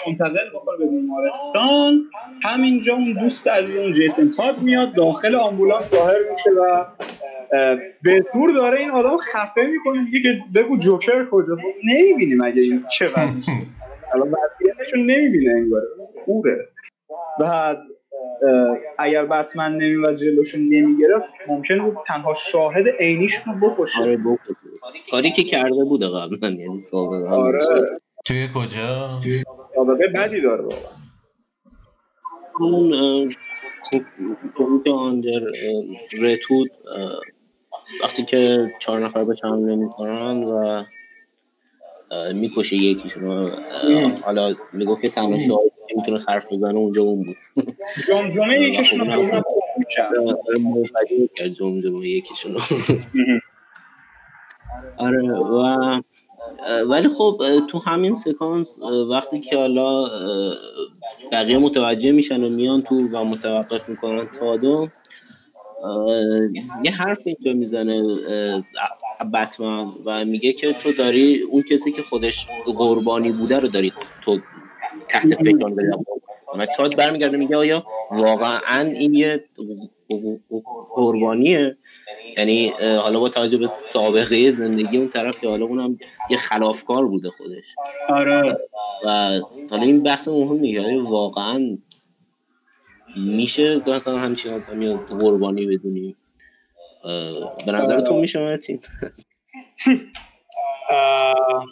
منتقل بکنه به بیمارستان. همینجا اون دوست از اون جیسن تاد میاد داخل آمبولانس ظاهر میشه و به دور داره این آدم خفه می‌کنه. میگه که بگو جوکر کجا؟ خب نمی‌بینیم اگه این چه الان وضعیتشون نمی‌بینه انگاره خوبه. بعد اگر بتمن نمی و جلوشون نمی‌گرفت ممکن بود تنها شاهد عینیشون رو بکشه. آره کاری که کرده بوده قبلا یعنی سابقه آره. توی کجا؟ سابقه بدی داره واقعا. همون خروج آندر رتود وقتی که چهار نفر به حمله می‌کنن و می‌کشه یکیشون حالا می‌گفت که تنها شاهد که می‌تونه حرف بزنه اونجا اون بود. جمجمه یکیشون رو کرد جمجمه یکیشون آره و ولی خب تو همین سکانس وقتی که حالا بقیه متوجه میشن و میان تو و متوقف می‌کنن تادو یه حرف اینجا می‌زنه بتمن و میگه که تو داری اون کسی که خودش قربانی بوده رو داری تو تحت فکر داری تاد برمیگرده میگه آیا واقعا این یه قربانیه؟ یعنی حالا با توجه به سابقه زندگی اون طرف که حالا اونم یه خلافکار بوده خودش. آره. و حالا این بحث مهمه یعنی واقعا میشه مثلا همچین آدمی قربانی بدونیم به نظرتون میشه متین؟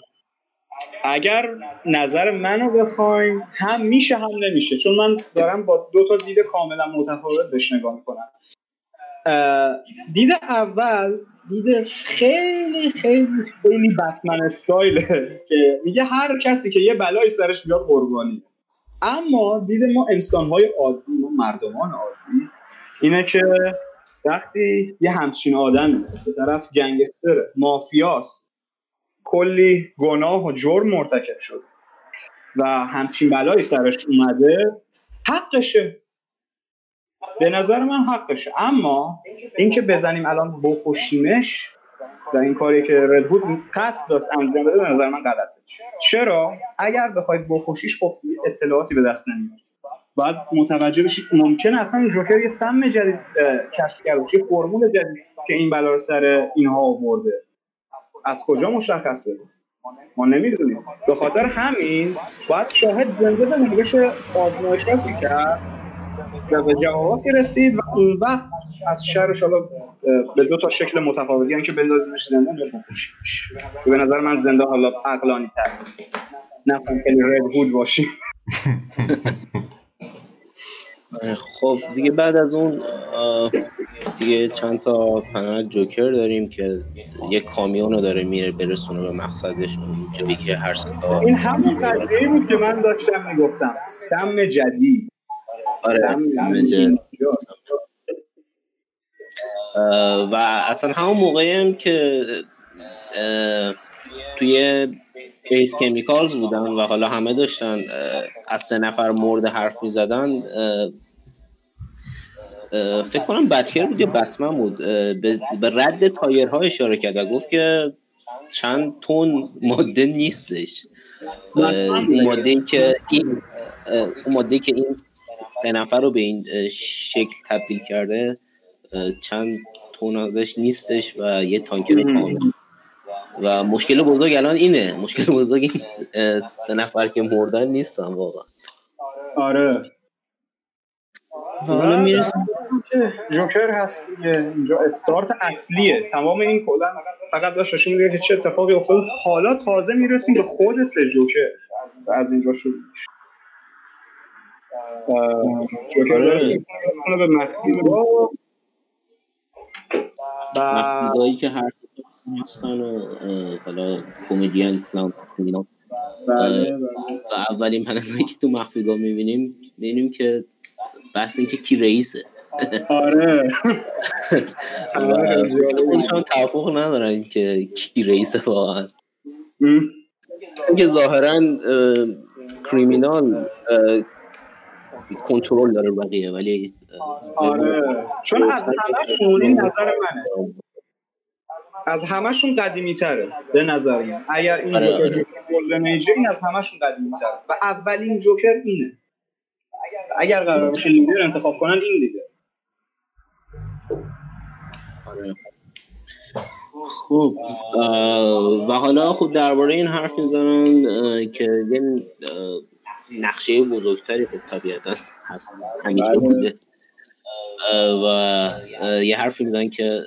اگر نظر منو بخوایم هم میشه هم نمیشه چون من دارم با دو تا دید کاملا متفاوت بهش نگاه می‌کنم. دید اول دید خیلی خیلی خیلی بتمن استایله که میگه هر کسی که یه بلایی سرش بیاد قربانی. اما دید ما انسانهای عادی ما مردمان عادی اینه که وقتی یه همچین آدمی به طرف گنگستر مافیاست کلی گناه و جرم مرتکب شد. و همچین بلایی سرش اومده حقشه. به نظر من حقشه. اما اینکه بزنیم الان بکشیمش و این کاری که ردبود قصد داشت انجام بده به نظر من غلطه. چرا؟ اگر بخواید بکشیش خب اطلاعاتی به دست نمیاد. باید متوجه بشید ممکن اصلا جوکر یه سم جدید کشف کرده باشه فرمول جدید که این بلا سر اینها آورده. از کجا مشخصه؟ ما نمی‌دونیم. به خاطر همین باید شاهد زنده بمونه بشه آزمایشگاه کرد و به جواباتی رسید و اون وقت از شهرش حالا به دو تا شکل متفاوتی یعنی که بندازیمش زنده یا به نظر من زنده حالا عقلانی تر نفهم خیلی رد هود باشیم خب دیگه بعد از اون دیگه چند تا پنل جوکر داریم که یه کامیون رو داره میره برسونه به مقصدش اون جایی که هر ستا این همون قضیه بود که من داشتم می‌گفتم. سم جدید. آره سم جدید. و اصلا همون موقعی هم که توی کیس کمیکالز بودن و حالا همه داشتن از سه نفر مورد حرف می زدن فکر کنم بتکر بود یا بتمن بود. به رد تایرها اشاره کرد و گفت که چند تون ماده نیستش. ماده که این ماده که این سه نفر رو به این شکل تبدیل کرده چند تون ازش نیستش و یه تانکر کامل و مشکل بزرگ الان اینه. مشکل بزرگ این سه نفر که مردن نیستن واقعا. آره. حالا می‌رسیم جوکر هست اینجا استارت اصلیه. تمام این کلا فقط داشت نشون میده که چه اتفاقی افتاد حالا تازه می‌رسیم به خود سه جوکر. و از اینجا شروع میشه. جوکر به مخفی. مخفیگاهی که هر هستن و حالا کمدین کلام اینا و اولین پناهایی که تو مخفیگاه می‌بینیم می‌بینیم که بحث این که کی رئیسه. آره. خودشان توافق ندارن که کی رئیسه واقعا. که ظاهرا کریمینال کنترل داره بقیه ولی آره. چون از همه این نظر منه. از همشون قدیمی تره به نظر من. اگر این جوکر جوکر گلدن این از همشون قدیمی تره. و اولین جوکر اینه. اگر قرار باشه لیدر انتخاب کنن این لیدر. خوب. و حالا خب درباره این حرف می‌زنن که یه نقشه بزرگتری خب طبیعتا هست. همیشه بوده. و یه حرف می‌زنن که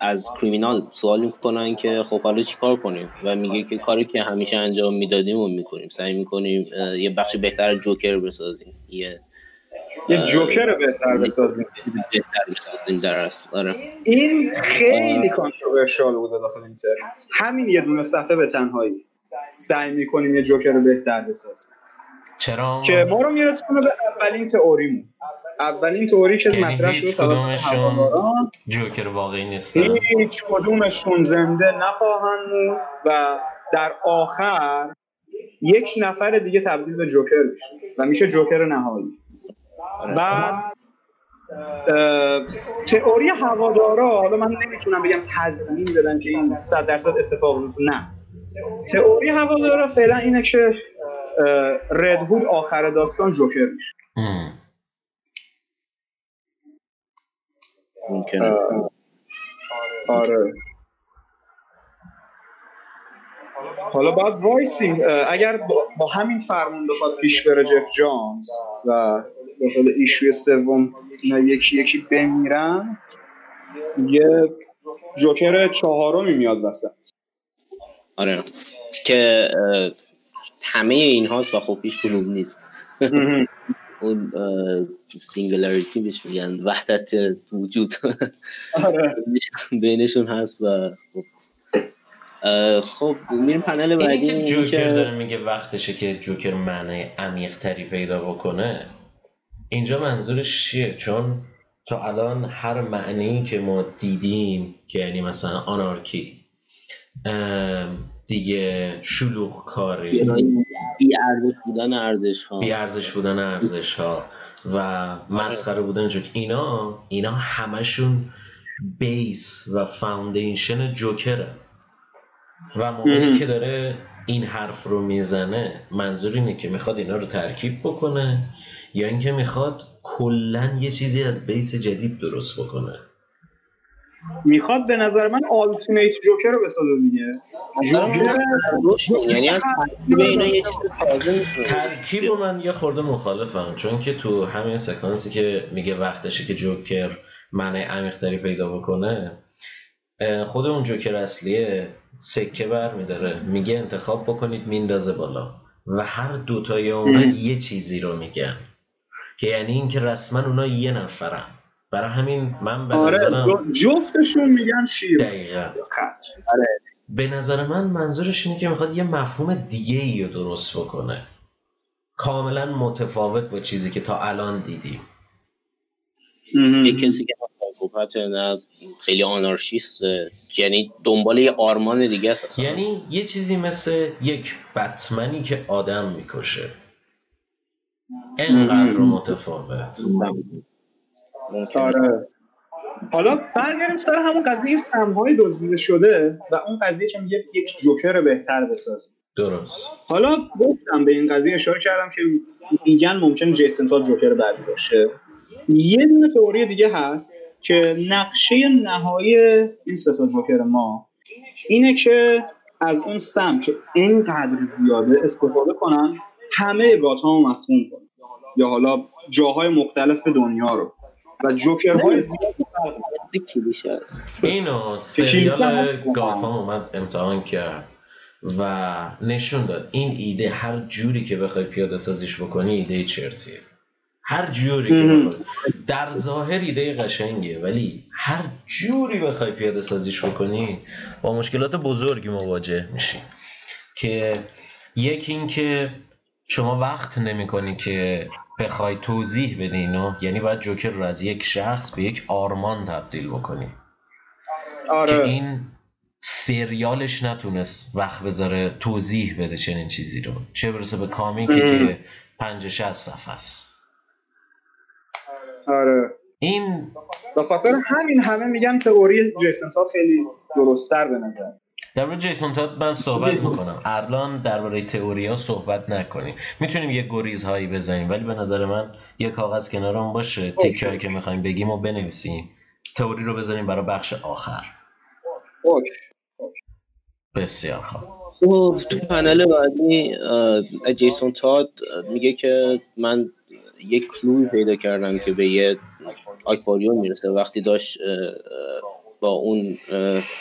از کریمینال سوال می‌کنن که خب حالا چیکار کنیم؟ و میگه که کاری که همیشه انجام می‌دادیم و می‌کنیم. سعی می‌کنیم یه بخش بهتر جوکر بسازیم. یه یه جوکر بهتر بسازیم. بهتر بسازیم در اصل آره این خیلی کانتروورشال بوده داخل اینترنت همین یه دونه صفحه به تنهایی. سعی می‌کنیم یه جوکر بهتر بسازیم. چرا؟ که ما رو میرسونه به اولین تئوریمون. اولین تئوری که مطرح شده توسط هواداران. جوکر واقعی نیستن. هیچ کدومشون زنده نخواهند و در آخر یک نفر دیگه تبدیل به جوکر میشه و میشه جوکر نهایی. بعد تئوری هوادارا حالا من نمی‌تونم بگم تضمین بدم که این صد درصد اتفاق نه. تئوری هوادارا فعلا اینه که ردهود آخر داستان جوکر میشه. ممکنه. آره. حالا باید وایسیم اگر با همین فرمون بخواد پیش بره جف جانز و به قول ایشوی سوم اینا یکی یکی بمیرن. یه جوکر چهارمی میاد وسط. آره. که همه این هاست و خب هیچ کدوم نیست. اون singularity بهش میگن وحدت وجود. آره. بینشون هست و خب. خب میریم پنل بعدی این که جوکر داره میگه وقتشه که جوکر معنی عمیق تری پیدا بکنه. اینجا منظورش چیه؟ چون تا الان هر معنی که ما دیدیم که یعنی مثلا anarchy دیگه شلوغ کاری بی ارزش بودن ارزش ها بی ارزش بودن ارزش ها و مسخره بودن جوک. اینا اینا همشون base و foundation جوکره و موقعی که داره این حرف رو می‌زنه منظور اینه که می‌خواد اینا رو ترکیب بکنه. یا اینکه می‌خواد کلا یه چیزی از base جدید درست بکنه. می‌خواد به نظر من ultimate جوکر رو بسازه دیگه. جوکر یعنی از ترکیب اینا یه چیز ترکیب من یه خورده مخالفم چون که تو همین سکانسی که میگه وقتشه که جوکر معنی عمیق‌تری پیدا بکنه خود اون جوکر اصلیه سکه بر میداره. میگه انتخاب بکنید میندازه بالا. و هر دوتای اونا یه چیزی رو میگن. که یعنی اینکه رسما اونا یه نفرن. برای همین من به آره نظرم جفتشون میگن شیر دقیقا. آره. به نظر من منظورش اینه که می‌خواد یه مفهوم دیگه ای رو درست بکنه. کاملا متفاوت با چیزی که تا الان دیدیم. یه کسی که سایکوپت نه خیلی آنارشیست یعنی دنبال یه آرمان دیگه است یعنی یه چیزی مثل یک بتمنی که آدم می‌کشه. انقدر متفاوت. آره. حالا برگردیم سر همون قضیه سمهای دزدیده شده و اون قضیه که میگه یک جوکر بهتر بسازیم. درست. حالا گفتم به این قضیه اشاره کردم که میگن ممکن جیسن تا جوکر بعدی باشه. یه دونه تئوری دیگه هست که نقشه نهایی این سه جوکر ما اینه که از اون سم که اینقدر زیاده استفاده کنن همه گات ها مسموم کنن یا حالا جاهای مختلف دنیا رو. و جوکرهای زیاد کلیشه است. اینو سریال گافام اومد امتحان کرد و نشون داد. این ایده هر جوری که بخوای پیاده سازیش بکنی ایده چرتیه. هر جوری که بخوای. در ظاهر ایده قشنگیه ولی هر جوری بخوای پیاده سازیش بکنی با مشکلات بزرگی مواجه میشی. که یکی این که شما وقت نمی‌کنی که بخوای توضیح بدی اینو؟ یعنی باید جوکر رو از یک شخص به یک آرمان تبدیل بکنی. آره. که این سریالش نتونست وقت بذاره توضیح بده چنین چیزی رو. چه برسه به کامیکی که پنج شست صفحه است. آره. این به خاطر همین همه میگن تئوری جیسن تا خیلی درستتر به نظر. در جیسون تاد من صحبت می‌کنم. الان درباره تئوریا صحبت نکنیم. می‌تونیم یه گریز هایی بزنیم ولی به نظر من یه کاغذ کنارمون باشه. تیکه هایی که می‌خوایم بگیم و بنویسیم. تئوری رو بذاریم برای بخش آخر. اوکی. بسیار خوب. خب تو پنل بعدی جیسون تاد میگه که من یک کلوی پیدا کردم که به یه آکواریوم می‌رسه. وقتی داشت با اون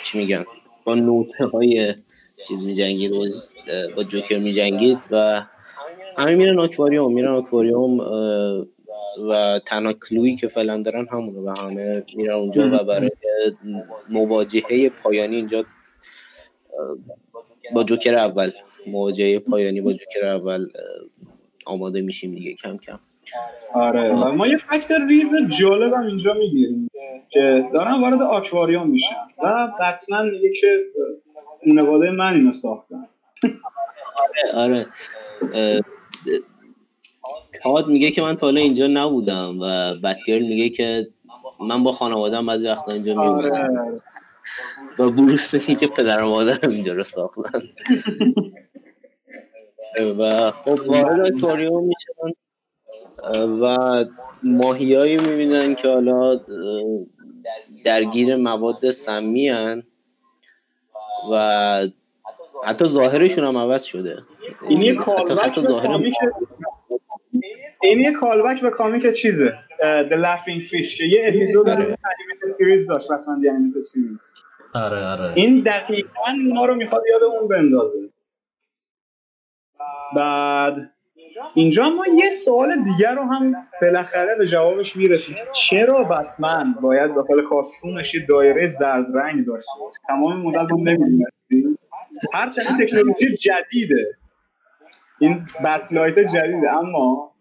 چی میگن؟ با نوته های چیز میجنگید و با جوکر میجنگید و همه میرن آکواریوم میرن آکواریوم و تنها کلویی که فعلا دارن همونه و همه میرن اونجا و برای مواجهه پایانی اینجا با جوکر اول. مواجهه پایانی با جوکر اول آماده میشیم دیگه کم کم. آره. و ما یه فکتر ریز جالب هم اینجا می‌گیریم که دارن وارد آکواریوم میشن و بتمن میگه که خانواده من اینو ساختن. آره آره. تاد میگه که من تا حالا اینجا نبودم و بتگرل میگه که من با خانوادم بعضی وقتا اینجا میبودم آره. و بروس میگه که پدر و مادرم اینجا رو ساختن. و خب وارد اکواریوم میشن. و ماهیایی می‌بینن که حالا درگیر مواد سمی هن و حتی ظاهرشون هم عوض شده. این یه callback این یه callback به comic چیزه؟ The Laughing Fish که یه اپیزود آره. Animated Series داشت بتمن The Animated Series آره آره. این دقیقا ما رو می‌خواد یاد اون بندازه. بعد اینجا ما یه سوال دیگر رو هم بالاخره به جوابش می‌رسیم. چرا بتمن باید داخل کاستومش یه دایره زرد رنگ داشته باشه؟ تمام مدت رو نمی‌دونستیم هرچند تکنولوژی جدیده. این بتلایت جدیده. اما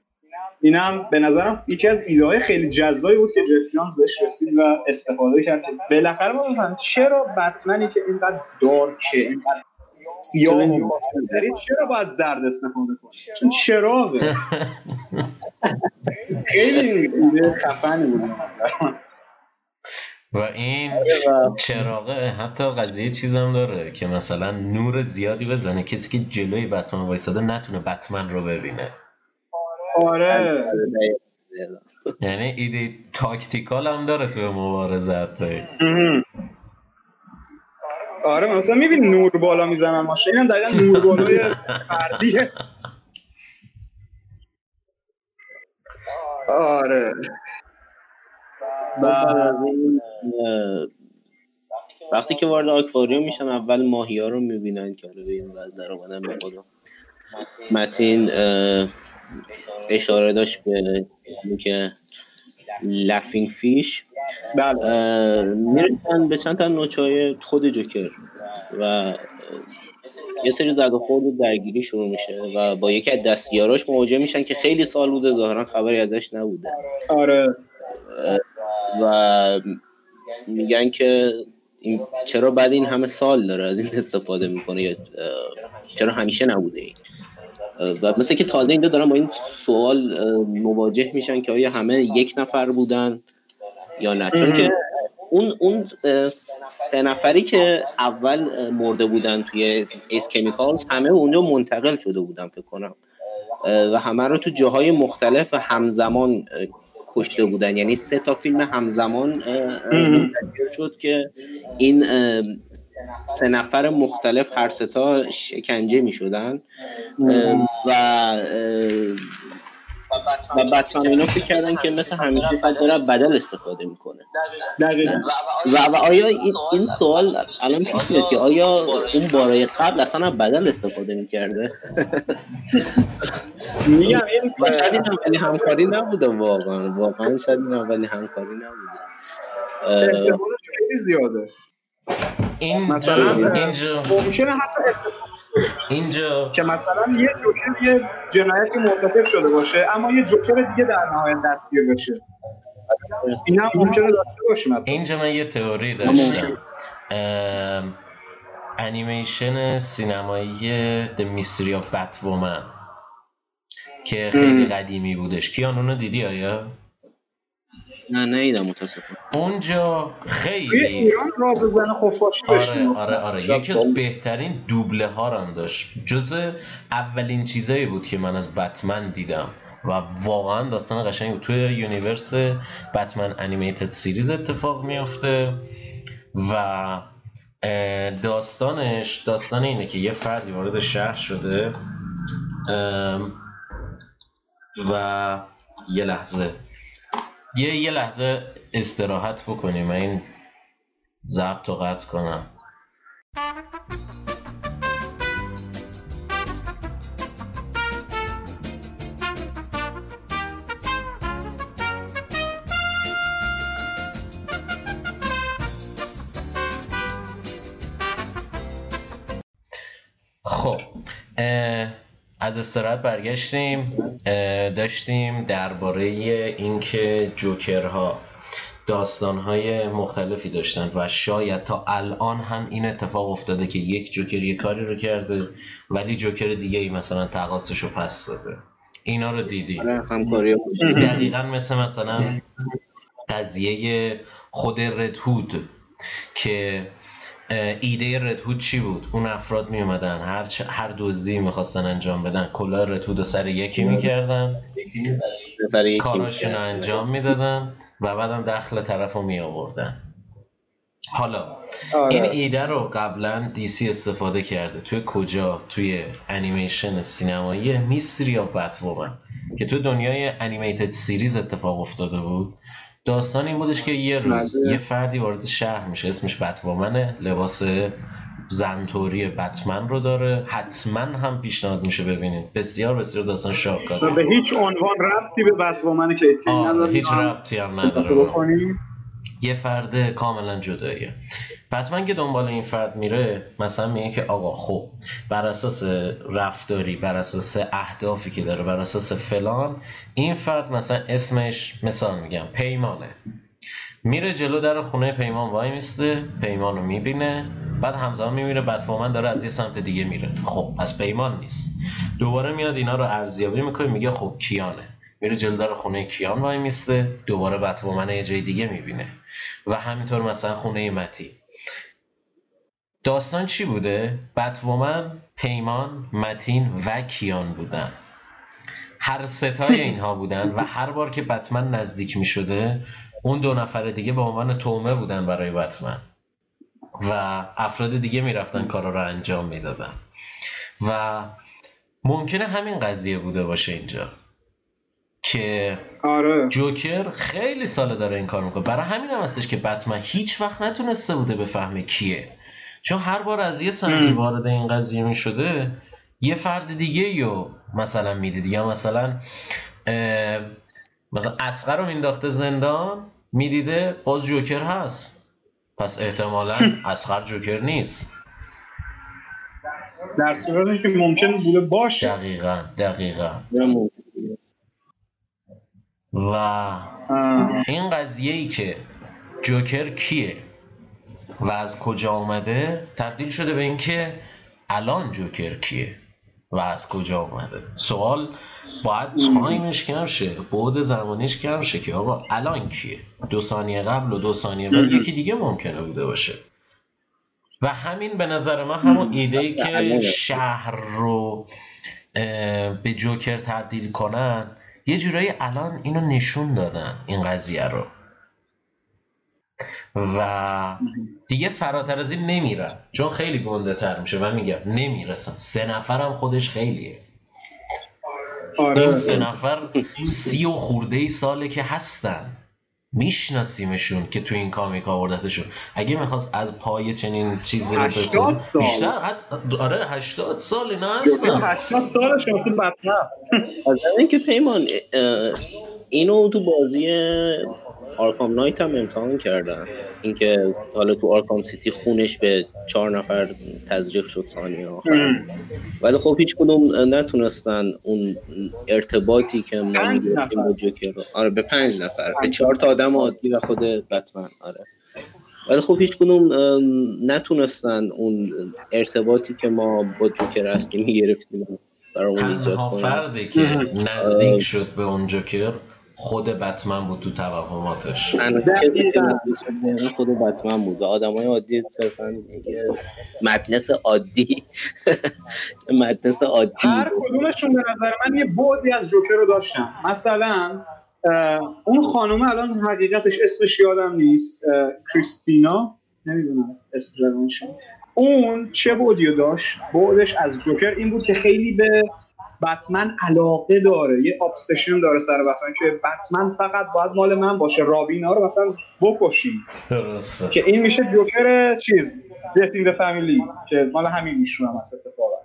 این هم به نظرم یکی از ایده های خیلی جذابی بود که جف جانز بهش رسید و استفاده کرد. بالاخره ما چرا بتمنی که اینقدر دارکه اینقدر سیاه و خاکستری چرا باید زرد استفاده کنه چون چراغه. خیلی خفنی بود. و این و چراغه حتی قضیه چیزم داره که مثلا نور زیادی بزنه. کسی که جلوی بتمن وایساده نتونه بتمن رو ببینه. آره. یعنی ایده تاکتیکال هم داره توی مبارزه آره مثلا می‌بینی نور بالا می‌زنن ماشین اینم دقیقا نور بالای فردیه آره. اه، وقتی که وارد آکواریوم میشن اول ماهی ها رو می‌بینن که حالا به این وضع در اومدن به خودم متین اشاره داشت به اینکه لفینگ فیش بله. می‌رسن به چند تا نوچای خود جوکر و یه سری زد و خورد درگیری شروع میشه و با یکی از دستیاراش مواجه میشن که خیلی سال بوده ظاهرا خبری ازش نبوده. آره. و میگن که این چرا بعد این همه سال داره از این استفاده می‌کنه یا چرا همیشه نبوده این؟ و مثل که تازه اینجا دارن با این سوال مواجه میشن که آیا همه یک نفر بودن یا نه. چون که اون اون سه نفری که اول مرده بودن توی ایس کمیکالز همه اونجا منتقل شده بودن فکر کنم. و همه رو تو جاهای مختلف همزمان اه، کشته بودن. یعنی سه تا فیلم همزمان شد که این سه نفر مختلف هر سه تا شکنجه می شدن و و بتمن اینا فکر کردن که مثل همیشه فقط داره بدل استفاده می‌کنه دقیقا. و, و آیا این, این سوال الان پیش میاد که آیا اون بارای قبل اصلا از بدل استفاده می‌کرده؟ میگم این و شاید این اولی همکاری نبوده واقعا. واقعا شاید این اولی همکاری نبوده. احتمالش خیلی زیاده. این مثلا اینجا ممکنه حتی اینجا که مثلا یه جوکر یه جنایتی مرتکب شده باشه اما یه جوکر دیگه در نهایت دستگیر بشه. این هم ممکنه داشته باشیم. اینجا من یه تئوری داشتم. انیمیشن سینمایی The Mystery of Batwoman که خیلی قدیمی بودش. کیان اونو دیدی آیا؟ نه ندیدم متاسفم اونجا خیلی ایران راز زن خفاشی آره می‌گفتن. آره آره. یکی از بهترین دوبله ها رو هم داشت. جزو اولین چیزایی بود که من از بتمن دیدم. و واقعا داستان قشنگی بود. توی universe بتمن Animated Series اتفاق میفته و داستانش داستان اینه که یه فردی وارد شهر شده و یه لحظه یه یه لحظه استراحت بکنیم. این ضبط رو قطع کنم. از استراحت برگشتیم داشتیم درباره اینکه جوکرها داستانهای مختلفی داشتن و شاید تا الان هم این اتفاق افتاده که یک جوکر یه کاری رو کرده ولی جوکر دیگه ای مثلا تقاصش رو پس داده. اینا رو دیدی؟ آره همکاری دقیقا مثل مثلا قضیه خود ردهود که ایده Red Hood چی بود؟ اون افراد می اومدن هر, هر دزدی می‌خواستن انجام بدن. کلاه Red Hood رو سر یکی می‌کردن. کاراشون رو انجام می‌دادن و بعدم دخل طرف رو می آوردن حالا آره. این ایده رو قبلا DC استفاده کرده. توی کجا؟ توی انیمیشن سینمایی Mystery of Batwoman که تو دنیای Animated Series اتفاق افتاده بود. داستان این بودش که یه روز یه فردی وارد شهر میشه اسمش بتوامنه. لباس زنتوری بتمن رو داره. حتما هم پیشنهاد میشه ببینید. بسیار بسیار داستان شاهکاره. به هیچ عنوان ربطی به بتوامن که هیچ ربطی هم نداره. یه فرد کاملا جداییه. بتمن که دنبال این فرد میره مثلا میگه که آقا خب بر اساس رفتاری بر اساس اهدافی که داره بر اساس فلان این فرد مثلا اسمش مثال میگم پیمانه. میره جلو در خونه پیمان وای میسته پیمان رو می‌بینه بعد همزمان میمیره بتفومن داره از یه سمت دیگه میره. خب پس پیمان نیست. دوباره میاد اینا رو ارزیابی می‌کنه میگه خب کیانه. میره جلو در خونه کیان وای میسته دوباره بتفومن یه جای دیگه می‌بینه. و همینطور مثلا خونه متی. داستان چی بوده؟ بتومن، پیمان، متین و کیان بودن. هر ستای اینها بودن و هر بار که بتمن نزدیک می شده اون دو نفر دیگه به عنوان تومه بودن برای بتمن. و افراد دیگه می‌رفتن کارا رو انجام می‌دادن. و ممکنه همین قضیه بوده باشه اینجا. که آره. جوکر خیلی ساله داره این کار می‌کنه. برای همین هم هستش که بتمن هیچ وقت نتونسته بوده بفهمه کیه. چون هر بار از یه سمتی وارد این قضیه می شده یه فرد دیگه رو مثلا می‌دید یا مثلا مثلا اسقر رو مینداخته زندان می‌دیده باز جوکر هست. پس احتمالا اسقر جوکر نیست. در صورتی که ممکن بوده باشه. دقیقا دقیقا. و این قضیه ای که جوکر کیه و از کجا آمده تبدیل شده به اینکه الان جوکر کیه و از کجا آمده سوال باید تایمش کم شه بعد زمانیش کم شه که آقا الان کیه؟ دو ثانیه قبل و دو ثانیه بعد یکی دیگه ممکنه بوده باشه. و همین به نظر من همون ایده ای که شهر رو به جوکر تبدیل کنن یه جورایی الان اینو نشون دادن این قضیه رو. و دیگه فراتر از این نمیرن. چون خیلی گنده تر میشه و میگم نمی‌رسن. سه نفرم خودش خیلیه. آره. این سه نفر سی و خورده ای ساله که هستن. میشناسیمشون که تو این کامیک آوردتشون اگه می‌خواست از پای چنین چیزی رو سال. بیشتر حت... آره 80 سال نه هستن. 80 سالش واسه بطنه از اینکه پیمان اینو تو بازی Arkham Knight هم امتحان کردن. اینکه حالا تو Arkham City خونش به چهار نفر تزریق شد ثانیه آخر. ولی خب هیچ کدوم نتونستن اون ارتباطی که ما می‌گفتیم با جوکر آره به پنج نفر. به چهار تا آدم عادی و خود بتمن. آره. ولی خب هیچ کدوم نتونستن اون ارتباطی که ما با جوکر هستیم گرفتیم برای اون ایجاد فردی که نزدیک شد به اون جوکر خود بتمن بود تو توهماتش. کسی که خود بتمن بود. آدم های عادی صرفا مدنس عادی. مدنس عادی هر کدومشون به نظر من یه بودی از جوکر رو داشتن. مثلا اون خانم الان حقیقتش اسمش یادم نیست. کریستینا نمی‌دونم اسم اون چه بعدی داشت؟ بعدش از جوکر این بود که خیلی به بتمن علاقه داره یه obsession داره سر بتمن که بتمن فقط باید مال من باشه رابینا رو مثلا بکشیم. که این میشه جوکر چیز Death in the Family ی که مال همین ایشون هم هست اتفاقا.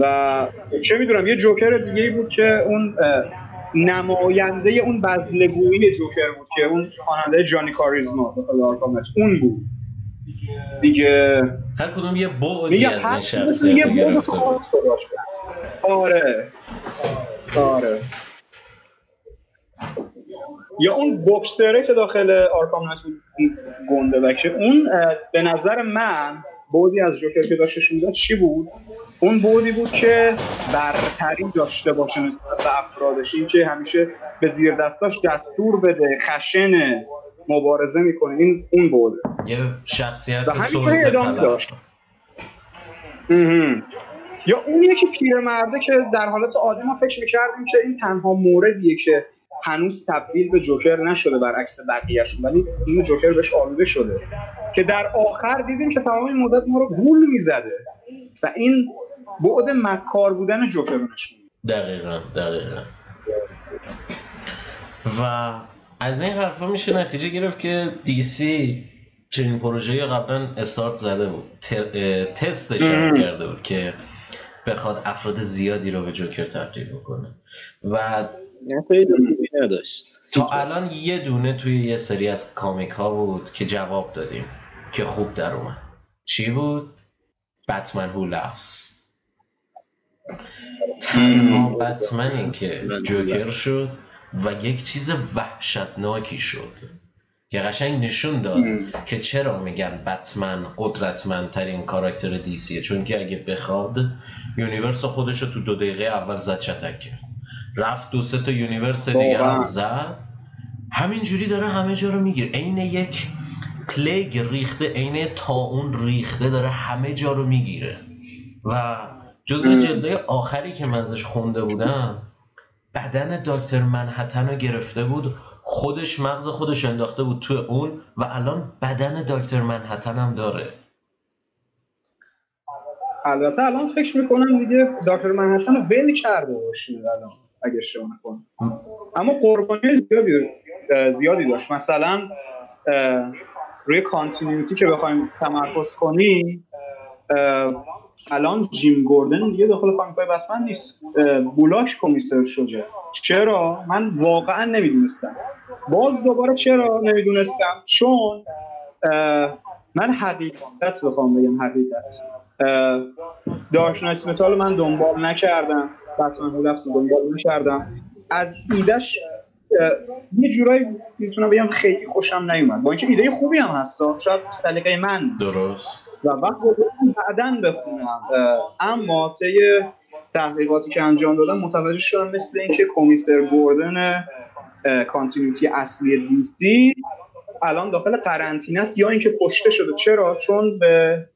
و چه می‌دونم یه جوکر دیگه بود که اون نماینده اون بذله‌گویی جوکر بود که اون خواننده Johnny Charisma اون بود. دیگه هر کدوم یه بعدی از این شخصیت یه بعد خاص آره. آره. یا اون بوکسره که داخل آرکام نایت گنده بکشه اون به نظر من بودی از جوکر که داشتش می‌داد چی بود؟ اون بودی بود که برتری داشته باشه نسبت به افرادش. این که همیشه به زیر دستاش دستور بده خشن مبارزه می‌کنه. این اون بوده. یه شخصیت و همین ادامه داشت. یا اون یکی پیرمرده که در حالت عادی ما فکر می‌کردیم که این تنها موردیه که هنوز تبدیل به جوکر نشده برعکس بقیهشون ولی این جوکر بهش آلوده شده که در آخر دیدیم که تمام این مدت ما رو گول می‌زده و این بعد مکار بودن جوکر نشون دقیقا دقیقا. و از این حرفا میشه نتیجه گرفت که دی سی چنین پروژه قبلا استارت زده بود تستش کرده بود که بخواد افراد زیادی رو به جوکر تبدیل بکنه. و نداشت. تا الان یه دونه توی یه سری از کامیک ها بود که جواب دادیم که خوب در اومد. چی بود؟ Batman Who Laughs تنها بتمنی که جوکر شد و یک چیز وحشتناکی شد. که قشنگ نشون داد که چرا میگن بتمن قدرتمندترین کاراکتر DC یه. چون که اگه بخواد universe خودش رو تو دو دقیقه اول زد چتک کرد. رفت دو سه تا universe دیگه هم زد. همینجوری داره همه جا رو می‌گیره. عین یک پلیگ ریخته عین تا اون ریخته داره همه جا رو می‌گیره. و جزء جلده آخری که من ازش خونده بودم بدن دکتر منحتن رو گرفته بود. خودش مغز خودش انداخته بود تو اون و الان بدن دکتر منحتن هم داره. البته الان فکر می‌کنم دیگه دکتر منحتن رو ول کرده باشید الان اگه اشتباه نکنم. اما قربانی زیادی زیادی داشت. مثلا روی کانتینیوتی که بخوایم تمرکز کنیم الان جیم گوردن دیگه داخل فانکای بتمن نیست. بولاش کمیسر شده چرا؟ من واقعا نمی‌دونستم. باز دوباره چرا نمی‌دونستم؟ چون من حقیقت بخوام بگم حقیقت. Dark Knight Metal من دنبال نکردم. Batman Who Laughs دنبال نکردم. از ایدهش یه جورایی می‌تونم بگم خیلی خوشم نیومد. با اینکه ایده خوبی هم هست شاید سلیقه من درست. و وقت بعدا بخونم اما طی تحقیقاتی که انجام دادم متوجه شدم مثل اینکه کمیسر گوردن continuity اصلی DC الان داخل قرنطینه است یا اینکه کشته شده. چرا؟ چون به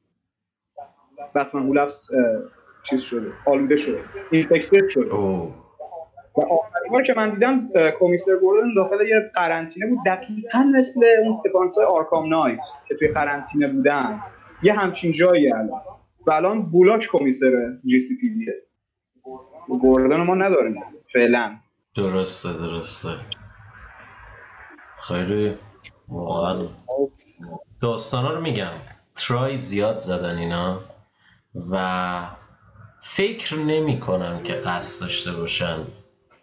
Batman Who Laughs چیز شده آلوده شده infected شده. و آخرین بار که من دیدم کمیسر گوردن داخل یه قرنطینه بود دقیقا مثل اون سکانس های Arkham Knight که توی قرنطینه بودن. یه همچین جایی الان و الان بولاک کمیسر GCPD یه گوردن ما نداریم. فعلا. درسته درسته. خیلی واقعا داستانا رو میگم. ترای زیاد زدن اینا و فکر نمی کنم که قصد داشته باشن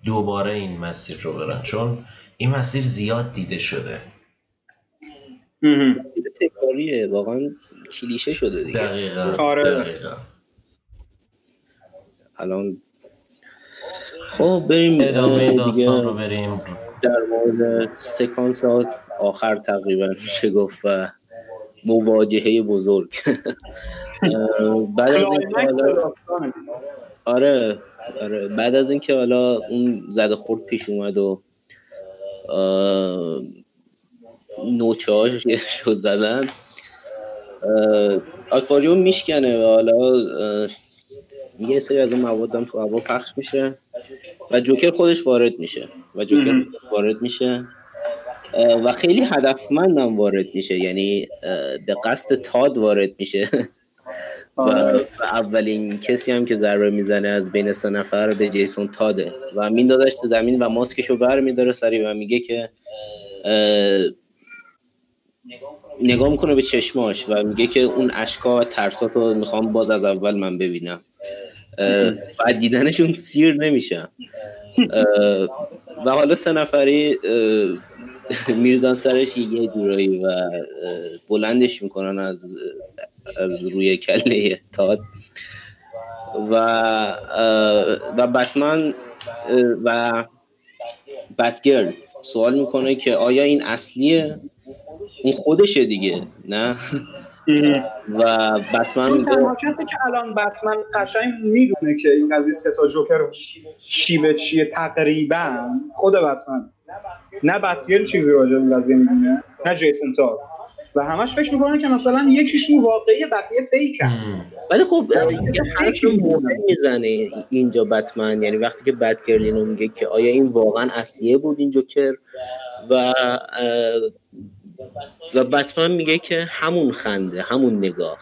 دوباره این مسیر رو برن چون این مسیر زیاد دیده شده. تکراریه واقعا کلیشه شده دیگه. دقیقا آره. دقیقا. الان خب بریم ادامه دیگه داستان رو بریم. در مورد سکانس آخر تقریبا میشه گفت و مواجهه بزرگ. بعد از اینکه حالا آره آره. بعد از اینکه حالا اون زده خورد پیش اومد و نوچه هاش شد زدن آکواریوم میشکنه و حالا یه سری از اون مواد هم تو هوا پخش میشه و جوکر خودش وارد میشه و جوکر وارد میشه. و خیلی هدفمندم وارد میشه یعنی به قصد تاد وارد میشه. و اولین کسی هم که ضربه می‌زنه از بین سه نفر به جیسون تاده. و میندازش تو زمین و ماسکشو بر میداره سری و میگه که نگاه می‌کنه به چشماش و میگه که اون اشکا و ترساتو می‌خوام باز از اول من ببینم. بعد دیدنشون سیر نمیشم و حالا سه نفری میرزن سرش یه جورایی و بلندش می‌کنن از از روی کله تاد و و بتمن و بتگرل سوال می‌کنه که آیا این اصلیه؟ این خودشه دیگه. نه؟ و بتمن تنها کسی که الان بتمن قشنگ می‌دونه که این قضیه سه تا جوکر چی به چیه تقریبا خود بتمن. نه بتگل چیزی راجع به قضیه می‌دونه نه جیسون تار. و همش فکر می‌کنن که مثلا یکیشون واقعی بقیه فیکن. ولی خب یه حرف مهم می‌زنه اینجا بتمن. یعنی وقتی که بتگرل اینو میگه که آیا این واقعا اصلیه بود این جوکر؟ و و بتمن میگه که همون خنده همون نگاه.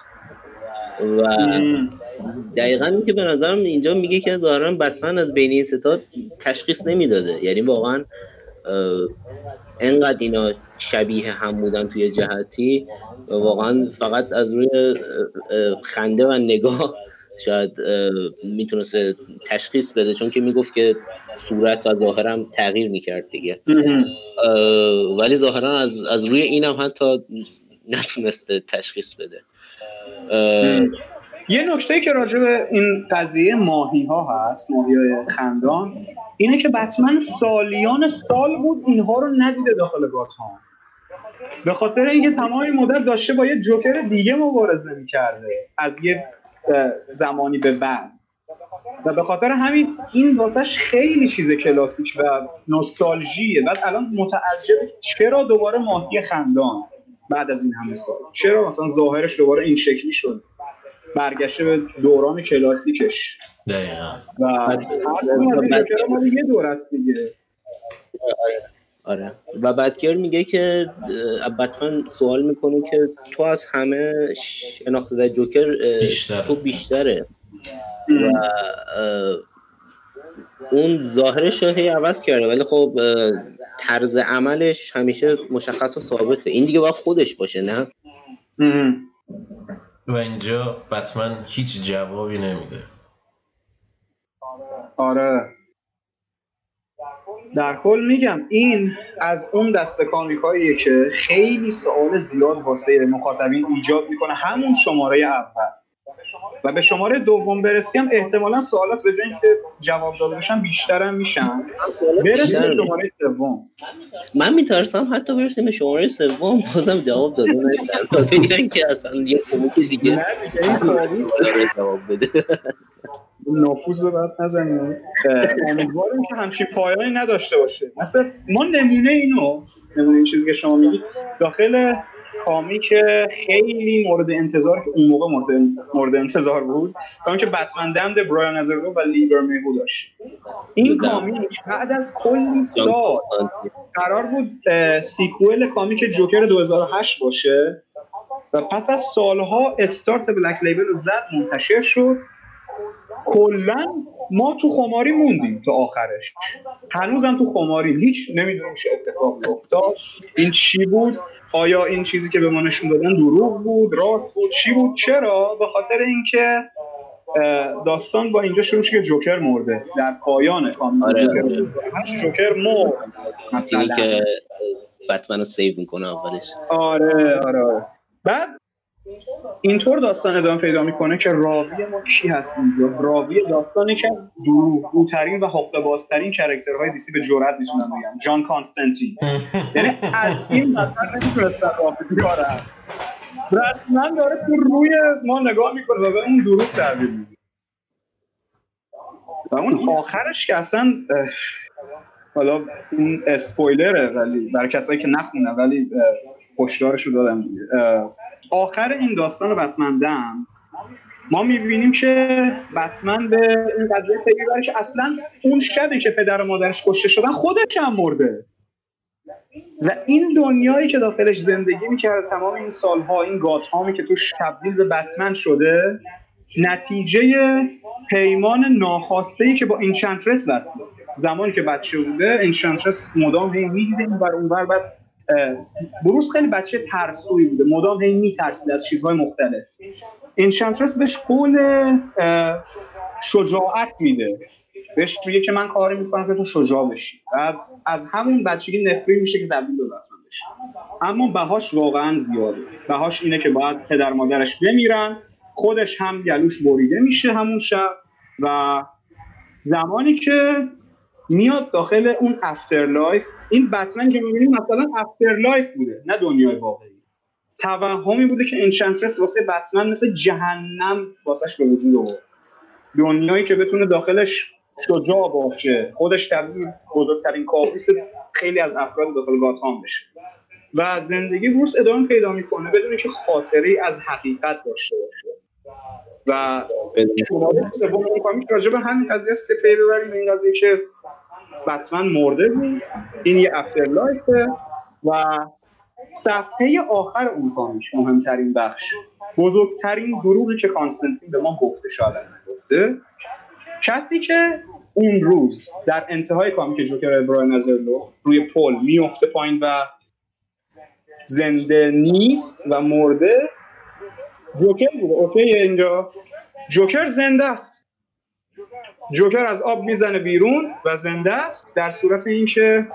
و دقیقا این که به نظرم اینجا میگه که ظاهرا بتمن از بین این ستا تشخیص نمی‌داده. یعنی واقعا انقدر اینا شبیه هم بودن توی جهتی واقعا فقط از روی خنده و نگاه شاید می‌تونست تشخیص بده چون که می‌گفت که صورت و ظاهرم تغییر می‌کرد دیگه. ولی ظاهرا از, از روی اینم حتی نتونسته تشخیص بده. یه نکته که راجع به این قضیه ماهی ها هست ماهی های خندان اینه که بتمن سالیان سال بود اینها رو ندیده داخل گاتهام به خاطر اینکه تمام مدت داشته با یه جوکر دیگه مبارزه می‌کرده از یه زمانی به بعد. و به خاطر همین این واسش خیلی چیز کلاسیک و نوستالژیه. بعد الان متعجب چرا دوباره ماهی خندان بعد از این همه سال؟ چرا مثلا ظاهرش دوباره این شکلی شد برگشته به دوران کلاسیکش. دقیقا. و هر یه دور است دیگه. آره. و بدگر میگه که بتمن سوال می‌کنه که تو از همه شناخته در جوکر بیشتر. تو بیشتره. و اون ظاهرش رو هی عوض کرده. ولی خب طرز عملش همیشه مشخص و ثابته. این دیگه باید خودش باشه نه؟ و اینجا بتمن هیچ جوابی نمیده. آره. در کل میگم این از اون دست کامیکاییه که خیلی سوال زیاد واسه مخاطبین ایجاد می‌کنه. همون شماره اول. و به شماره دوم برسیم احتمالا سوالات به جای که جواب داده بشن بیشتر هم میشن. برسیم به شماره سوم. من میترسم حتی برسیم به شماره سوم بازم جواب داده نشن بگن که اصلا یه کمک دیگه نه دیگه جواب بده. نافوز رو باید نزنیم. امیدواریم که همچین پایانی نداشته باشه. مثلا ما نمونه اینو نمونه این چیزی که شما میگید داخل comic خیلی مورد انتظار که اون موقع مورد, مورد انتظار بود comic Batman Damned برایان آزارلو و لی برمیهو داشت. این comic بعد از کلی سال قرار بود sequel comic جوکر 2008 باشه و پس از سالها استارت Black Label رو زد منتشر شد. کلا ما تو خماری موندیم تا آخرش. هنوزم تو خماریم. هیچ نمی‌دونیم چه اتفاقی افتاد. این چی بود؟ آیا این چیزی که به ما نشون دادن دروغ بود راست بود چی بود؟ چرا؟ به خاطر اینکه داستان با اینجا شروع که جوکر مرده. در پایان آره. جوکر, مرد. مثلا. که بتمن رو save می‌کنه اولش. آره آره, آره. بعد اینطور داستان ادامه پیدا می‌کنه که راوی ما کی هست اینجا؟ راوی داستانی که دروغگوترین و حقه بازترین character های DC به جرات می‌تونم بگم جان کانستنتین یعنی از این بدتر نمی‌تونستن راوی بیارن رسما داره تو روی ما نگاه می‌کنه و به اون دروغ تحویل میده. و اون آخرش که اصلا حالا این اسپویلره ولی برای کسایی که نخونن ولی هشدارش رو دادم. آخر این داستان بتمن دم ما می‌بینیم که بتمن به این قضیه پی که اصلا اون شبی که پدر و مادرش کشته شدن خودش هم مرده. و این دنیایی که داخلش زندگی می‌کرده تمام این سالها این گاتهامی که توش تبدیل به بتمن شده نتیجه پیمان ناخواسته ای که با اینچنترس وصله زمانی که بچه بوده اینچنترس مدام هی می‌دیده این بر اونور بعد بروس خیلی بچه ترسوی بوده. مدام هی میترسید از چیزهای مختلف. اینچنترس بهش قول شجاعت میده. بهش میگه که من کاری می‌کنم که تو شجاع بشی. و از همون بچگی نفری میشه که تبدیل به بتمن بشه. اما بهاش واقعا زیاده. بهاش اینه که باید پدر مادرش بمیرن. خودش هم گلوش بریده میشه همون شب. و زمانی که میاد داخل اون afterlife این بتمن که می‌بینیم مثلا afterlife بوده نه دنیای واقعی. توهمی بوده که Enchantress واسه بتمن مثل جهنم واسش به وجود آورد. دنیایی که بتونه داخلش شجاع باشه. خودش تبدیل بزرگترین کابوس خیلی از افراد داخل گاتهام بشه. و زندگی بروس ادامه پیدا می‌کنه بدون که خاطری از حقیقت داشته باشه. و شماره سوم اون کامیک راجع به همین قضیه است که پی ببریم. این قضیه که بتمن مرده بود. این یه افتر لایفه و صفحه آخر اون کامیک مهمترین بخش. بزرگترین دروغی که کانستنتین به ما گفته شاید گفته. کسی که اون روز در انتهای کامیک جوکر ابراهیم نظرلو روی پل میفته پایین و زنده نیست و مرده جوکر بوده. اوکی اینجا. جوکر زنده است. جوکر از آب می‌زنه بیرون و زنده است در صورت اینکه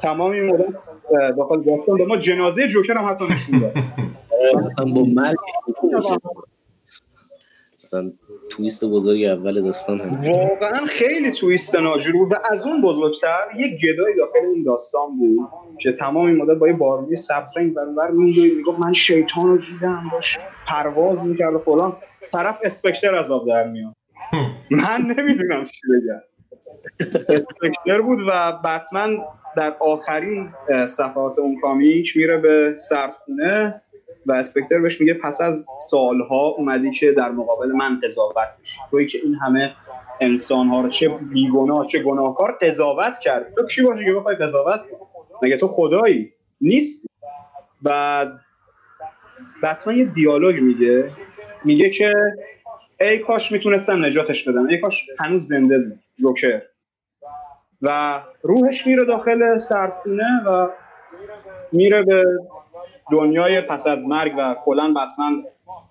تمام این مدت داخل داستان به ما جنازه جوکر هم حتی نشون داد. مثلا با مرگ مثلا تویست بزرگ اول داستان هم. واقعا خیلی تویست ناجور بود و از اون بزرگتر یک گدای داخل این داستان بود که تمام این مدت با یه بارونی سبز رنگ برابر میگه می‌گفت من شیطان رو دیدم باش پرواز می‌کرد و فلان. طرف اسپکتر از آب در میاد من نمی‌دونم چی بگم. اسپکتر بود و بتمن در آخرین صفحات اون کامیک میره به سردخونه و اسپکتر بهش میگه پس از سالها اومدی که در مقابل من قضاوت میشی. توی که این همه انسان ها رو چه بیگناه چه گناهکار قضاوت کرد. تو چی باشی که بخوای قضاوت کنی؟ مگه تو خدایی؟ نیست بعد بتمن یه دیالوگ میگه. میگه که ای کاش می‌تونستم نجاتش بدم. ای کاش هنوز زنده بود جوکر. و روحش میره داخل سردخونه و میره به دنیای پس از مرگ و کلا بتمن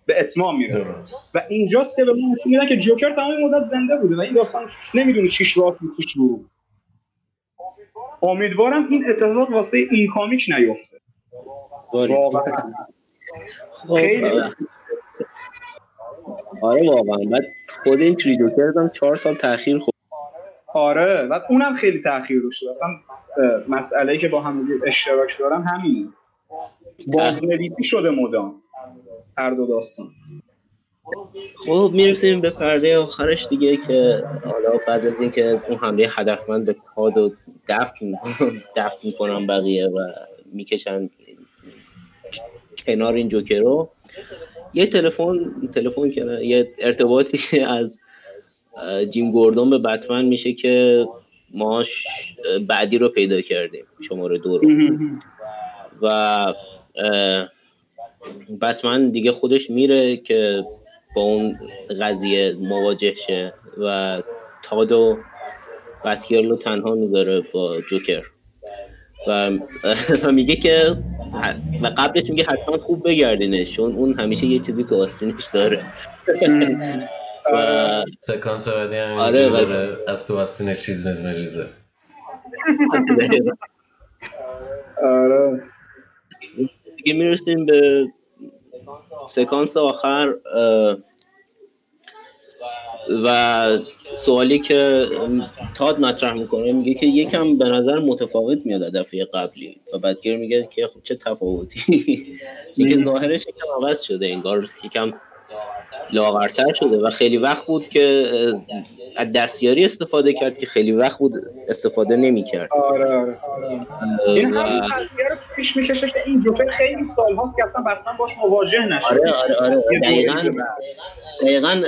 به اتمام می‌رسه. و اینجاست که به ما نشون میدن که جوکر تمام مدت زنده بوده و این داستان نمی‌دونه چیش راست چیش برو امیدوارم این اتفاق واسه این کامیک نیفته. واقعا. خیلی آره واقعا. بعد خود این تری جوکر هم چهار سال تاخیر خورد. آره و اونم خیلی تاخیر روش اصلا مسئله که با هم اشتراک دارن همینه. بازنویسی شده مدام. هر دو داستان. خب می‌رسیم به پرده آخرش دیگه که حالا بعد از اینکه اون حمله هدفمند به کاد و دفن دفن می‌کنن بقیه و می‌کشن کنار این جوکر رو. یه تلفن تلفن کنه یه ارتباطی از جیم گوردون به بتمن میشه که ما بعدی رو پیدا کردیم شماره دو رو. و بتمن دیگه خودش میره که با اون قضیه مواجه شه و تادو بتگرل رو تنها می‌ذاره با جوکر. و, و میگه که و قبلش میگه حتما خوب بگردینش چون اون همیشه یه چیزی تو آستینش داره. و سکانس بعدی هم آره داره از تو آستینش چیز مز ریزه آره. دیگه می‌رسیم به سکانس آخر و سوالی که تاد مطرح می‌کنه میگه که یکم به نظر متفاوت میاد دفعه قبلی و بعدگیر میگه که خب چه تفاوتی. میگه ظاهرش یکم عوض شده انگار یکم لاغرتر شده و خیلی وقت بود که از دستیاری استفاده کرد که خیلی وقت بود استفاده نمی کرد. آره آره. این و... همین رو پیش می‌کشه که این جوکر خیلی سال هاست که اصلا بطمن باش مواجه نشد آره آره آره. دقیقا دقیقا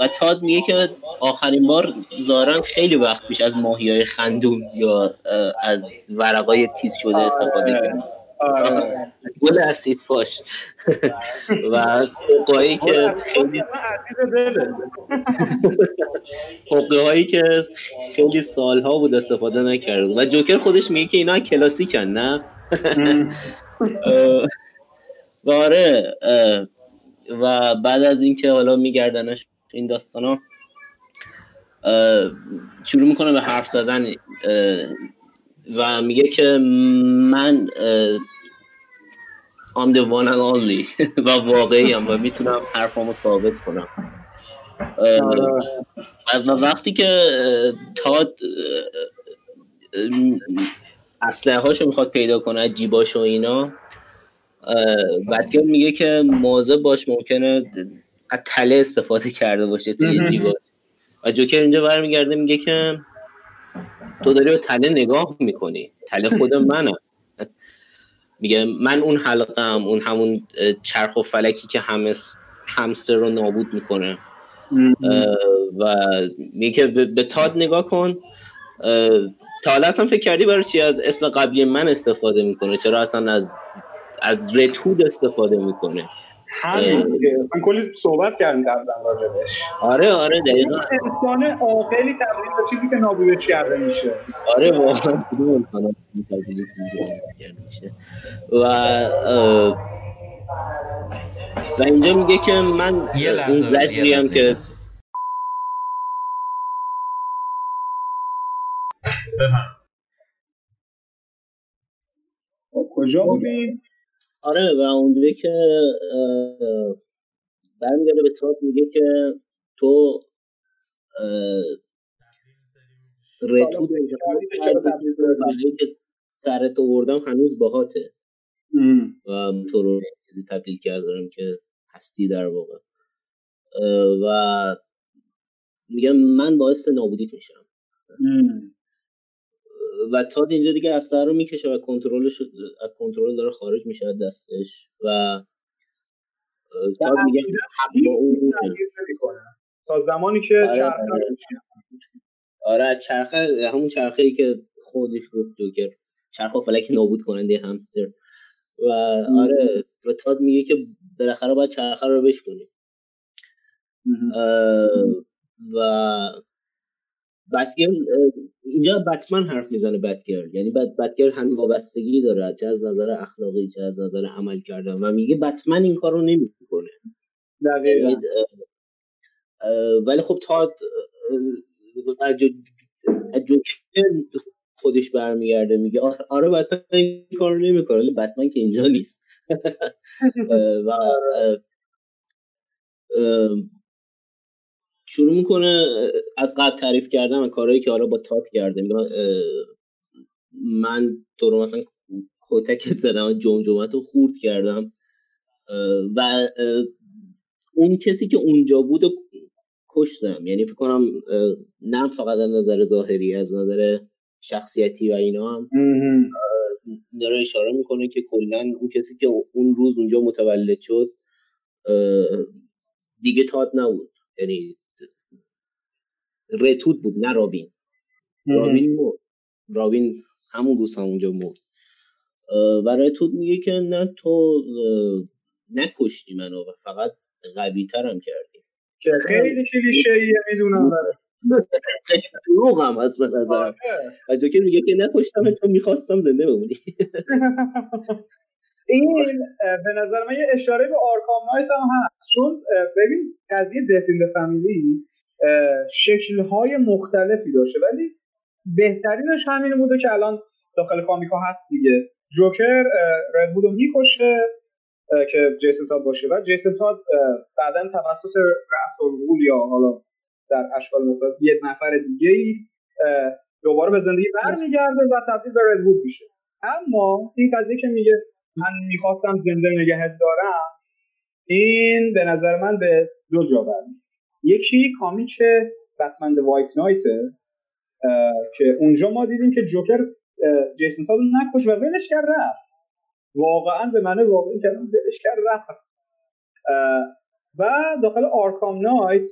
و تاد میگه که آخرین بار زارن خیلی وقت پیش از ماهی های خندون یا از ورقای تیز شده استفاده کرد. آره. گل اسید باش. و حقه که خیلی حقه هایی که خیلی سالها بود استفاده نکرد و جوکر خودش میگه که اینا کلاسیکن نه؟ و آره و بعد از اینکه حالا میگردنش این داستان ها شروع می‌کنه به حرف زدن و میگه که من I'm the one and only و واقعی هم و می‌تونم حرفامو ثابت کنم. و وقتی که تاد اسلحه هاشو می‌خواد پیدا کنه جیباش و اینا بدگر میگه که موضع باش ممکنه از تله استفاده کرده باشه توی جیبا. و جوکر اینجا برمیگرده میگه که تو داری به تله نگاه می‌کنی. تله خود منم میگه من اون حلقم اون همون چرخ و فلکی که همس همستر رو نابود می‌کنه. و میگه به تاد نگاه کن. تا حالا اصلا فکر کردی برای چی از اسم قبلی من استفاده می‌کنه؟ چرا اصلا از از رتود استفاده می‌کنه؟ همین اصلا کلی صحبت کردیم قبلا راجبش. آره آره دقیقا. انسان عاقلی تبدیل به چیزی که نابودش کرده میشه. آره واقعا. کدوم انسان تبدیل میشه؟ و و اینجا میگه که من اون زجری هم که خب، کجا بودیم؟ آره و اونجایی که برمیگرده به تات میگه که تو رتود که سرت آوردم هنوز باهاته. و تو رو چیزی تبدیل کردم که هستی در واقع. و میگم من باعث نابودیت میشم. و تا اینجا دیگه اسلحه رو می‌کشه و کنترلش از کنترل داره خارج میشه دستش و تا میگه تا زمانی که آره چرخه آره, آره چرخه همون چرخه ای که خودش گفت جوکر. چرخ و فلک نابود کننده همستر. و آره و تاد میگه که بالاخره باید چرخه رو بشکنیم و بتگرل اینجا بتمن حرف می‌زنه بتگرل یعنی بت بتگرل هنوز وابستگی داره چه از نظر اخلاقی چه از نظر عمل کردن. و میگه بتمن این کارو نمی‌کنه. یعنی ولی خب تا جوکر خودش برمیگرده میگه آره بتمن این کارو نمی‌کنه ولی بتمن که اینجا نیست. و شروع می‌کنه از قبل تعریف کردن و کارهایی که حالا با تات کرده. من تو رو مثلا کتکت زدم جمجمت رو خورد کردم. و اون کسی که اونجا بود و کشتم. یعنی فکر کنم نه فقط از نظر ظاهری از نظر شخصیتی و اینا هم داره اشاره می‌کنه که کلا اون کسی که اون روز اونجا متولد شد دیگه تات نبود. یعنی رتود بود نه رابین. رابین مرد. رابین همون روز همونجا مرد. و رتود میگه که نه تو نکشتی منو و فقط قوی ترم کردی. که خیلی کلیشه ایه می‌دونم دروغ. هم هست به نظر از که میگه که نکشتم تو می‌خواستم زنده بمونی. این به نظر من یه اشاره به آرکام نایت هم هست. چون ببین قضیه دفین فامیلی شکلهای مختلفی داشته. ولی بهترینش همین بوده که الان داخل کامیکا هست دیگه. جوکر ردوود رو می‌کشه که جیسن تاد باشه. و جیسن تاد بعدا توسط رأس یا حالا در اشکال مختلف یه نفر دیگه ای دوباره به زندگی برمیگرده و تبدیل به ردوود میشه. اما این قضیه که میگه من می‌خواستم زنده نگهت دارم این به نظر من به دو جا برمیگرده. یکی کامیک Batman White Knight که اونجا ما دیدیم که جوکر جیسون تاد نکش و ولش کرد رفت. واقعا به معنی واقعی که ولش کرد رفت. و داخل Arkham Knight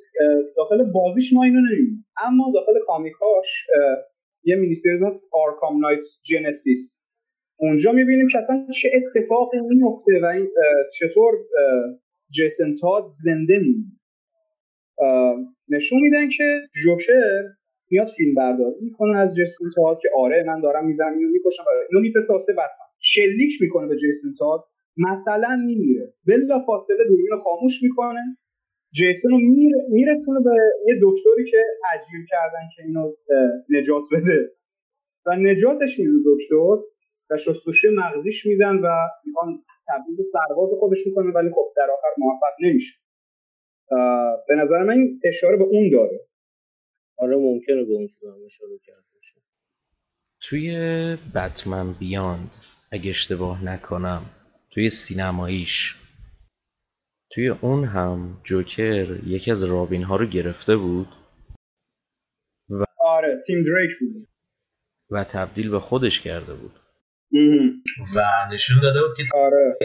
داخل بازیش ما اینو ندیدیم اما داخل comic اش یه mini series هست Arkham Knight Genesis اونجا می‌بینیم که اصلا چه اتفاقی میفته و چطور جیسن تاد زنده میمونه. نشون میدن که جوکر میاد فیلم برداری می‌کنه از جیسون تاد که آره من دارم می‌زنم اینو می‌کشم اینو میفرسته واسه بتمن. شلیک می‌کنه به جیسون تاد مثلا میمیره. بلا فاصله دوربین خاموش می‌کنه. جیسون رو میرسونه به یه دکتری که اجیر کردن که اینو نجات بده. و نجاتش میده دکتر و شستشوی مغزیش میدن و می‌خوان تبدیل به سرباز خودش می‌کنه ولی خب در آخر موفق نمیشه. به نظر من این اشاره به اون داره. آره ممکنه به اون اشاره کرده باشه. توی بتمن بیاند اگه اشتباه نکنم توی سینماییش توی اون هم جوکر یکی از رابین ها رو گرفته بود و آره تیم دریک بود. و تبدیل به خودش کرده بود. و نشون داده بود که آره.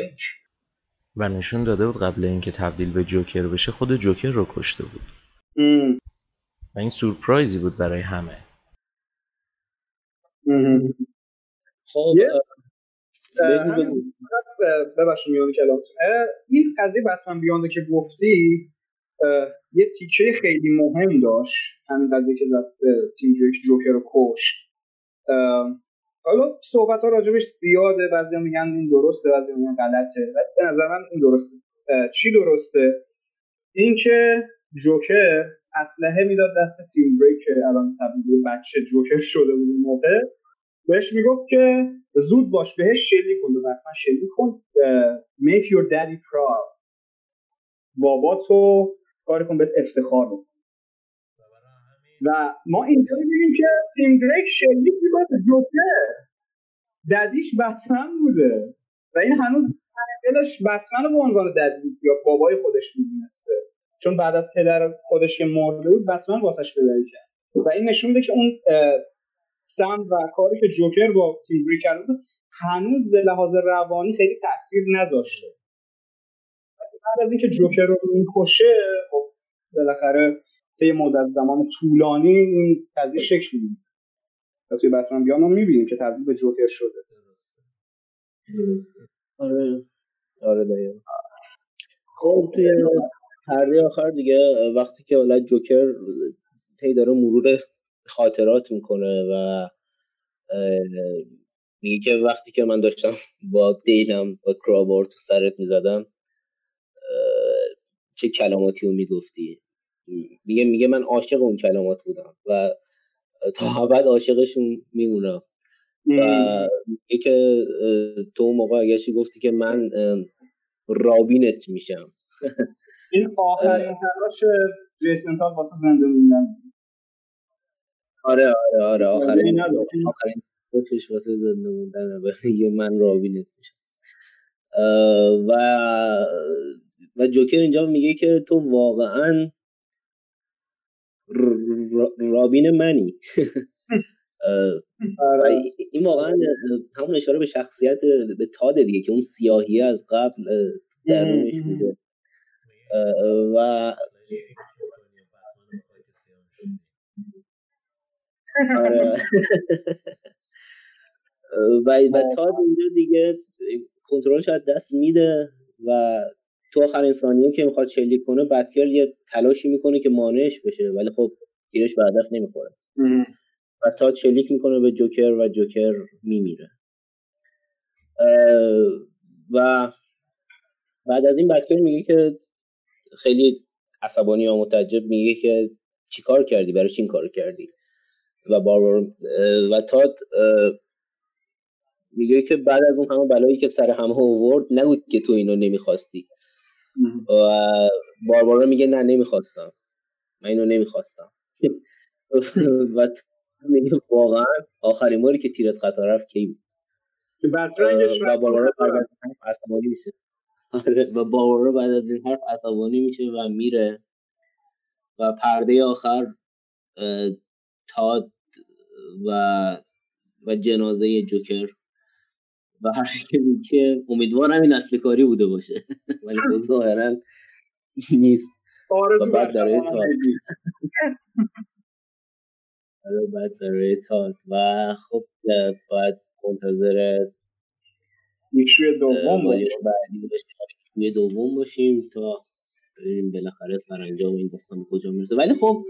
و نشون داده بود قبل اینکه تبدیل به جوکر بشه خود جوکر رو کشته بود. و این سورپرایزی بود برای همه. خب ببخشید میان کلامتون. این قضیه بتمن بیانده که گفتی یه تیکه خیلی مهم داشت. همین قضیه که زد تیم جوکر رو کشت. حالا صحبت ها راجبش زیاده بعضی میگن این درسته بعضی میگن غلطه به نظر من این درسته. چی درسته؟ اینکه جوکر اسلحه می‌داد دست تیم بریک که الان تبدیل بچه جوکر شده بود این موقع. بهش می‌گفت که زود باش بهش شلیک کن حتما شلیک کن. make your daddy proud. بابا تو کار کن بهت افتخار بکن و ما اینجا می‌بینیم که تیم دریک شلیک می‌کنه جوکر. ددیش بتمن بوده. و این هنوز دلش بتمن رو به عنوان ددی یا بابای خودش می‌دونسته. چون بعد از پدر خودش که مرده بود بتمن واسش پدری کرد. و این نشون میده که اون سم و کاری که جوکر با تیم دریک کرده بود هنوز به لحاظ روانی خیلی تاثیر نذاشته. بعد از اینکه جوکر رو می‌کشه خب بالاخره طی مدت زمان طولانی این قضیه شکل می‌گیره. و توی بتمن بیان هم می‌بینیم که تبدیل به جوکر شده. آره. آره دقیقا. خب توی پرده آخر دیگه وقتی که حالا جوکر تی داره مرور خاطرات می‌کنه و میگه که وقتی که من داشتم با دیلم با کرابار تو سرت می‌زدم چه کلماتی رو می‌گفتی؟ میگه میگه من عاشق اون کلمات بودم و تا ابد عاشقشون میمونم. و میگه که تو موقع اگرشی گفتی که من رابینت میشم. این آخرین تلاش جیسن تاک واسه زنده موندن. آره آره آره. آخرین آخرین تلاشش واسه زنده موندن یه من رابینت میشم. و و جوکر اینجا میگه که تو واقعا رابین منی. این واقعا همون اشاره به شخصیت به تاد دیگه که اون سیاهی از قبل درونش بوده. و آره. و و تاد اینجا دیگه کنترل شاید دست میده و تو آخرین ثانیه که می‌خواد شلیک کنه بدکر یه تلاشی می‌کنه که مانعش بشه ولی خب تیرش به هدف نمی‌خوره. و تا شلیک می‌کنه به جوکر و جوکر میمیره. و بعد از این بدکر میگه که خیلی عصبانی و متعجب میگه که چیکار کردی؟ برای چی این کار کردی؟ و باربار و تاد میگه که بعد از اون همه بلایی که سر همه آورد نگود که تو اینو نمی‌خواستی. و باربارا میگه نه نمی‌خواستم. من اینو نمی‌خواستم. و میگه واقعا آخرین باری که تیرت خطا رفت کی بود؟ و باربارا بعد از این حرف عصبانی میشه. آره، و باربارا بعد از این حرف عصبانی میشه و میره. و پرده آخر تاد و و جنازه جوکر. و هر که امیدوارم این اصل کاری بوده باشه. ولی خب ظاهرا نیست. آره و بعد داره تاد آره بعد داره تاد و خب باید منتظر ایشوی دوم باشیم. دوم باشیم تا ببینیم بالاخره سرانجام این داستان کجا می‌رسه. ولی خب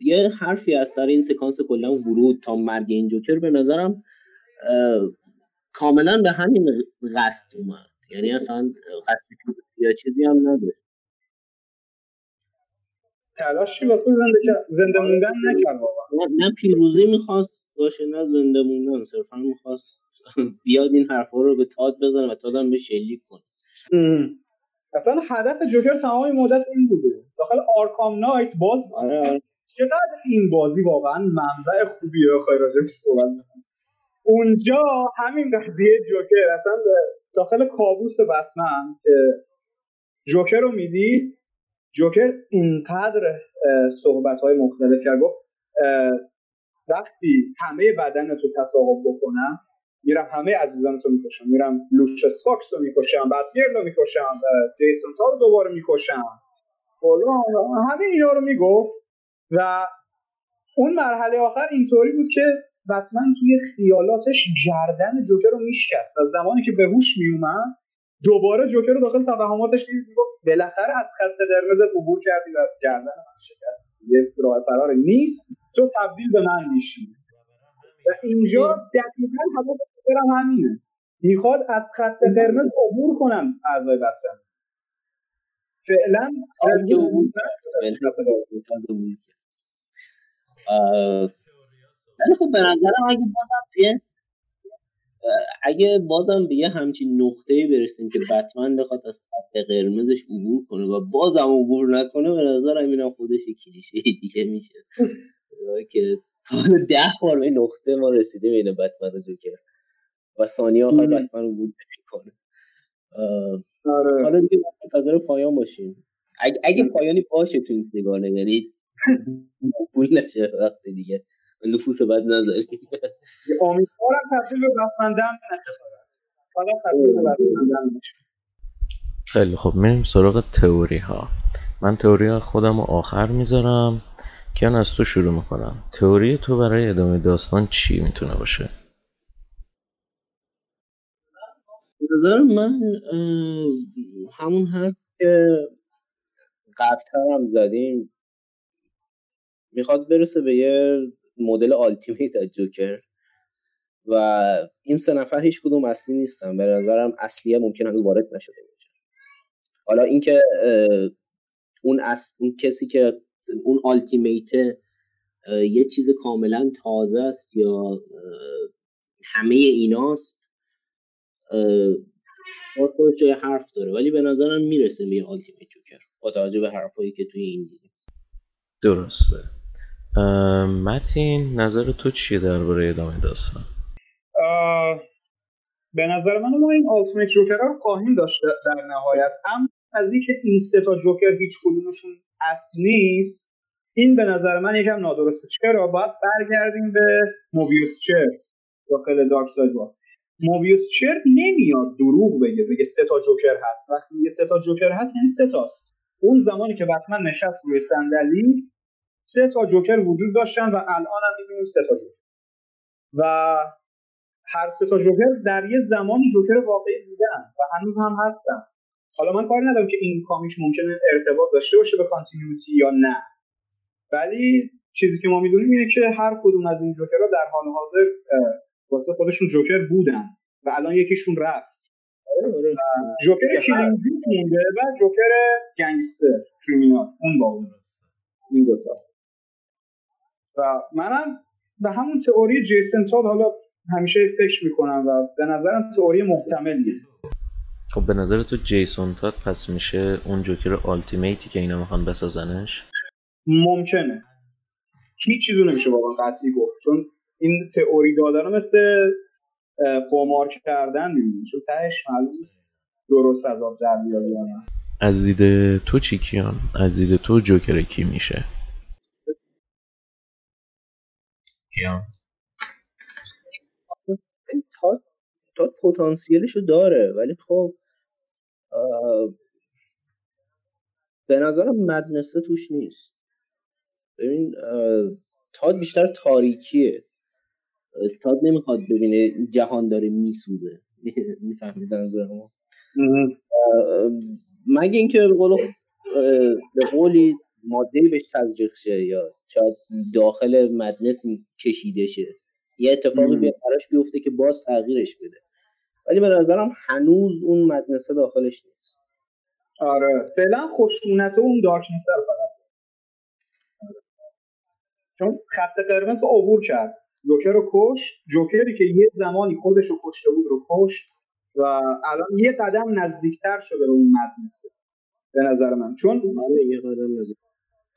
یه حرفی از سر این سکانس کلا ورود تا مرگ این جوکر به نظرم کاملا به همین قصد اومد. یعنی اصلا قصد یا چیزی هم نداشت. تلاشی واسه زنده زنده موندن نکرد نه پیروزی می‌خواست باشه نه زنده موندن. صرفا می‌خواست بیاد این حرفا رو به تاد بزنه و تادم به شلیک کنه. اصلا هدف جوکر تمام مدت این بوده. داخل آرکام نایت باز آره, آره. چقدر این بازی واقعا منبع خوبیه خیلی راجع صحبت اونجا همین قضیه جوکر اصلا داخل کابوس بتمن که جوکر رو می‌دید جوکر اینقدر صحبت های مختلف کرد گفت وقتی همه بدن تو تصاحب بکنم میرم همه عزیزان تو می‌کشم میرم لوشس فاکس رو می‌کشم بتگرل رو می‌کشم جیسون تاد رو دوباره می‌کشم فلان همه اینا رو می‌گفت و اون مرحله آخر اینطوری بود که بتمن توی خیالاتش گردن جوکر رو میشکست. و زمانی که به هوش میومد دوباره جوکر رو داخل توهماتش می‌گفت بالاخره از خط قرمزت عبور کردی و گردن من شکست. یه راه فرار نیست. تو تبدیل به من میشی. و اینجا دقیقا حواس برم همینه. می‌خواد از خط قرمز عبور کنم اعضای بتمن فعلا ولی خب به نظرم اگه بازم اگه بازم به یه همچین نقطه برسیم که بتمن بخواد از خط قرمزش عبور کنه و بازم عبور نکنه به نظرم اینم خودش کلیشه دیگه میشه. که تا ده بار به نقطه ما رسیدیم این بتمن رو جوکر. و ثانیه آخر بتمن عبور کنه آره. حالا دیگه منتظر پایان باشیم. اگه, اگه پایانی باشه تو این سگانه یعنی پول نشه وقت دیگه. نفوس بد نداریم امیدوارم تبدیل به بتمندم خیلی خب میریم سراغ تئوری ها من تئوری ها خودم رو آخر می‌ذارم. کیان از تو شروع می‌کنم. تئوری تو برای ادامه داستان چی می‌تونه باشه؟ نظر من همون حرف که قبلتر هم زدیم می‌خواد برسه به یه مدل ultimate از جوکر و این سه نفر هیچ کدوم اصلی نیستن. به نظرم اصلیه ممکن هنوز وارد نشده باشه. حالا اینکه اون, اون کسی که اون ultimate یه چیز کاملا تازه است یا همه ایناست خودش جای حرف داره. ولی به نظرم می‌رسه به ultimate جوکر با توجه به حرفایی که توی این دیدیم. درسته. متین نظر تو چیه درباره ادامه داستان؟ به نظر من ما این ultimate جوکر رو خواهیم داشت در نهایت. هم از اینکه این سه تا جوکر هیچ کدومشون اصل نیست این به نظر من یکم نادرسته. چرا؟ باید برگردیم به Mobius chair داخل دارک ساید موبیوس چر نمیاد دروغ بگه بگه سه تا جوکر هست. وقتی میگه سه تا جوکر هست یعنی سه تاست. اون زمانی که بتمن نشست روی صندلی سه تا جوکر وجود داشتن و الان هم می‌بینیم سه تا جوکر. و هر سه تا جوکر در یه زمانی جوکر واقعی بودن و هنوز هم هستن. حالا من کاری ندارم که این کامیک ممکنه ارتباط داشته باشه به کانتینیوتی یا نه. ولی چیزی که ما می‌دونیم اینه که هر کدوم از این جوکرها در حال حاضر واسه خودشون جوکر بودن و الان یکیشون رفت. جوکر کلینگ مونده و جوکر گنگستر criminal. اون با اون. این دوتا. و منم به همون تئوری جیسن تاد حالا همیشه فکر می‌کنم و به نظرم تئوری محتملیه. خب به نظر تو جیسون تاد پس میشه اون جوکر ultimate ی که اینا می‌خوان بسازنش؟ ممکنه. هیچ چیزو نمیشه واقعا قطعی گفت چون این تئوری دادن مثل قمار کردن می‌بینی چون تهش معلوم نیست درست از آب در یا نه. از دید تو چی کیان؟ از دید تو جوکر کی میشه؟ کیان تا تا پتانسیلشو داره ولی خب به نظرم مدنسه توش نیست. ببین تاد بیشتر تاریکیه. تاد نمی‌خواد ببینه جهان داره میسوزه. می‌فهمید منظورمو مگه اینکه به قول به قولی ماده بهش تزریق شه یا شاید داخل مدنس کشیده شه یه اتفاقی بیا براش بیفته که باز تغییرش بده. ولی به نظرم هنوز اون مدنسه داخلش نیست. آره. فعلا خوشونت اون دارکنسه رو فقط. چون خط قرمز رو عبور کرد. جوکر رو کشت. جوکری که یه زمانی خودش رو کشته بود رو کشت و الان یه قدم نزدیکتر شده به اون مدنسه به نظر من. چون آره، یه قدم نزدیک.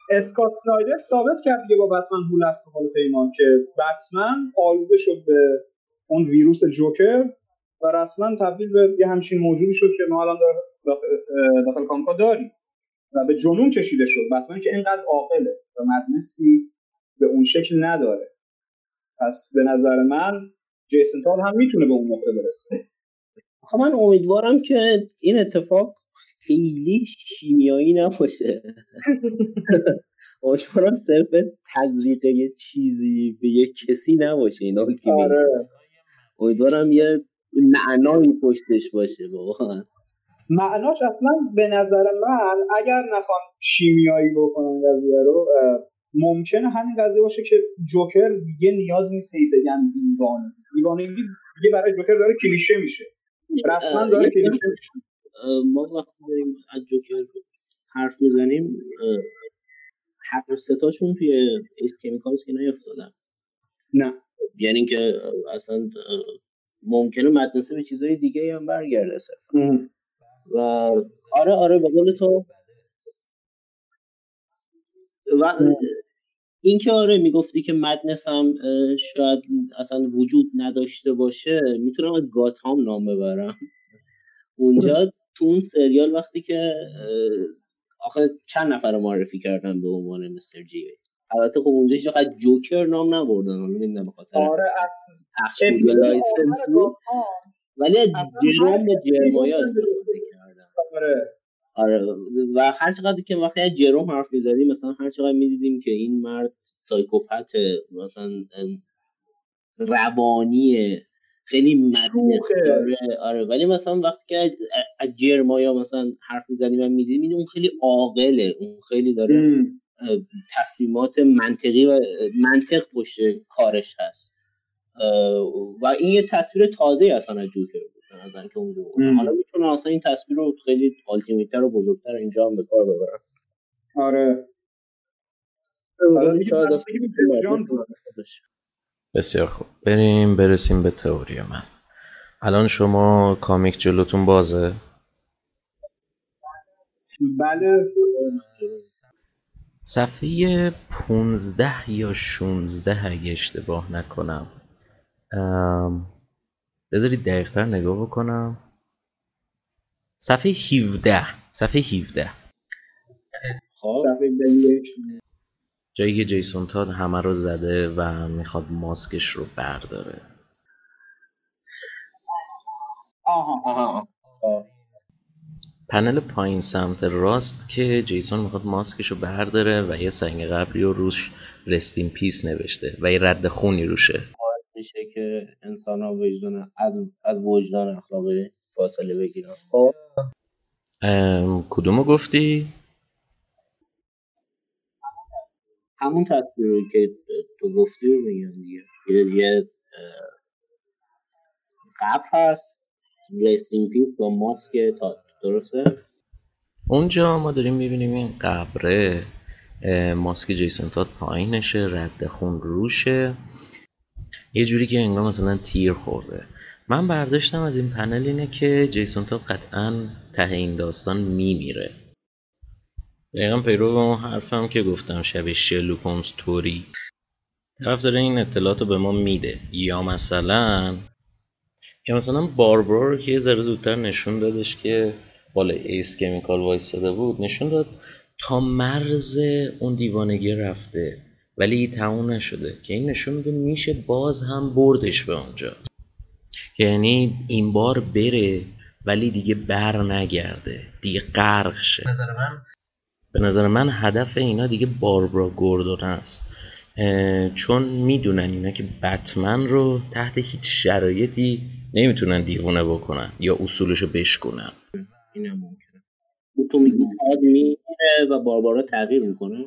اسکات سنایدر ثابت کرد دیگه با بتمن هولفس و پیمان که بتمن آلوده شد به اون ویروس جوکر و رسما تبدیل به یه همچین موجودی شد که ما الان داخل, داخل کامپا داریم. و به جنون کشیده شد. بتمن که اینقدر عاقله و مدنسی به اون شکل نداره. پس به نظر من جیسون تال هم می‌تونه به اون نقطه برسه. خب من امیدوارم که این اتفاق خیلی شیمیایی نباشه. امیدوارم صرف تزریق یه چیزی به یه کسی نباشه این آره. امیدوارم یه معنایی پشتش باشه واقعا. معناش اصلا به نظر من اگر نخوام شیمیایی بکنن قضیه رو ممکنه همین قضیه باشه که جوکر دیگه نیاز نیست بگن دیوانه. دیوانه دیگه برای جوکر داره کلیشه میشه. رسما داره کلیشه میشه. ما وقتی داریم از جوکر حرف می‌زنیم هر ستاشون توی Ace Chemicals که نیفتادن نه. یعنی اینکه اصلا ممکنه madness به چیزهای دیگه هم برگرده صرفا. و آره آره به قول تو. و اینکه آره می‌گفتی که madness هم شاید اصلا وجود نداشته باشه می‌تونم از گاتام نام ببرم. اونجا تو اون سریال وقتی که آخه چند نفر رو معرفی کردن به عنوان Mister J البته خب اونجا هیچ جوکر نام نبردن حالا نمی‌دونم به خاطر آره اصلا. license ولی جروم و جرمایا استفاده کردن. آره. آره و هر چقدر که وقتی از جروم حرف می‌زدیم مثلا هر چقدر می‌دیدیم که این مرد psychopath مثلا روانی خیلی مدنس داره آره ولی مثلا وقتی که از جرمایا مثلا حرف می‌زنیم و میدیم اون خیلی عاقله. اون خیلی داره تصمیمات منطقی و منطق پشت کارش هست. و این یه تصویر تازه اصلا از جوکر بود که اونجا حالا می‌تونه اصلا این تصویر رو خیلی آلتیمیتر و بزرگتر اینجا هم به کار ببرن آره. بسیار خوب. بریم برسیم به تئوری من. الان شما کامیک جلوتون بازه؟ بله. صفحه 15 یا 16 اگه اشتباه نکنم. بذارید دقیقتر نگاه بکنم. صفحه 17 صفحه 17 خب جایی که جیسون تاد همه رو زده و می‌خواد ماسکش رو برداره. آها آها پنل پایین سمت راست که جیسون می‌خواد ماسکش رو برداره و یه سنگ قبری رو روش رستین پیس نوشته و یه رد خونی روشه. میشه که انسان ها وجدان از, از وجدان اخلاقی فاصله بگیرن. خب؟ کدومو گفتی؟ همون تصویری که تو گفتی رو میگم دیگه. یه قبر هست. rest in peace با ماسک تاد درسته؟ اونجا ما داریم می‌بینیم این قبره ماسک جیسون تاد پایینشه رد خون روشه. یه جوری که انگار مثلا تیر خورده. من برداشتم از این پنل اینه که جیسون تاد قطعا ته این داستان میمیره. دقیقا پیرو به اون حرفم که گفتم شبیه شرلوک هولمز طوری طرف داره این اطلاعات رو به ما میده. یا مثلا یا مثلا باربرا رو که یه ذره زودتر نشون دادش که بالا Ace Chemical وایستاده بود نشون داد تا مرز اون دیوانگی رفته ولی تموم نشده. که این نشون میده میشه باز هم بردش به اونجا. یعنی این بار بره ولی دیگه بر نگرده دیگه غرق شه. نظر من به نظر من هدف اینا دیگه باربرا گوردون است. چون می‌دونن اینا که بتمن رو تحت هیچ شرایطی نمی‌تونن دیوونه بکنن یا اصولشو بشکنن این ممکنه. تو میگی میره و باربارا تغییر می‌کنه.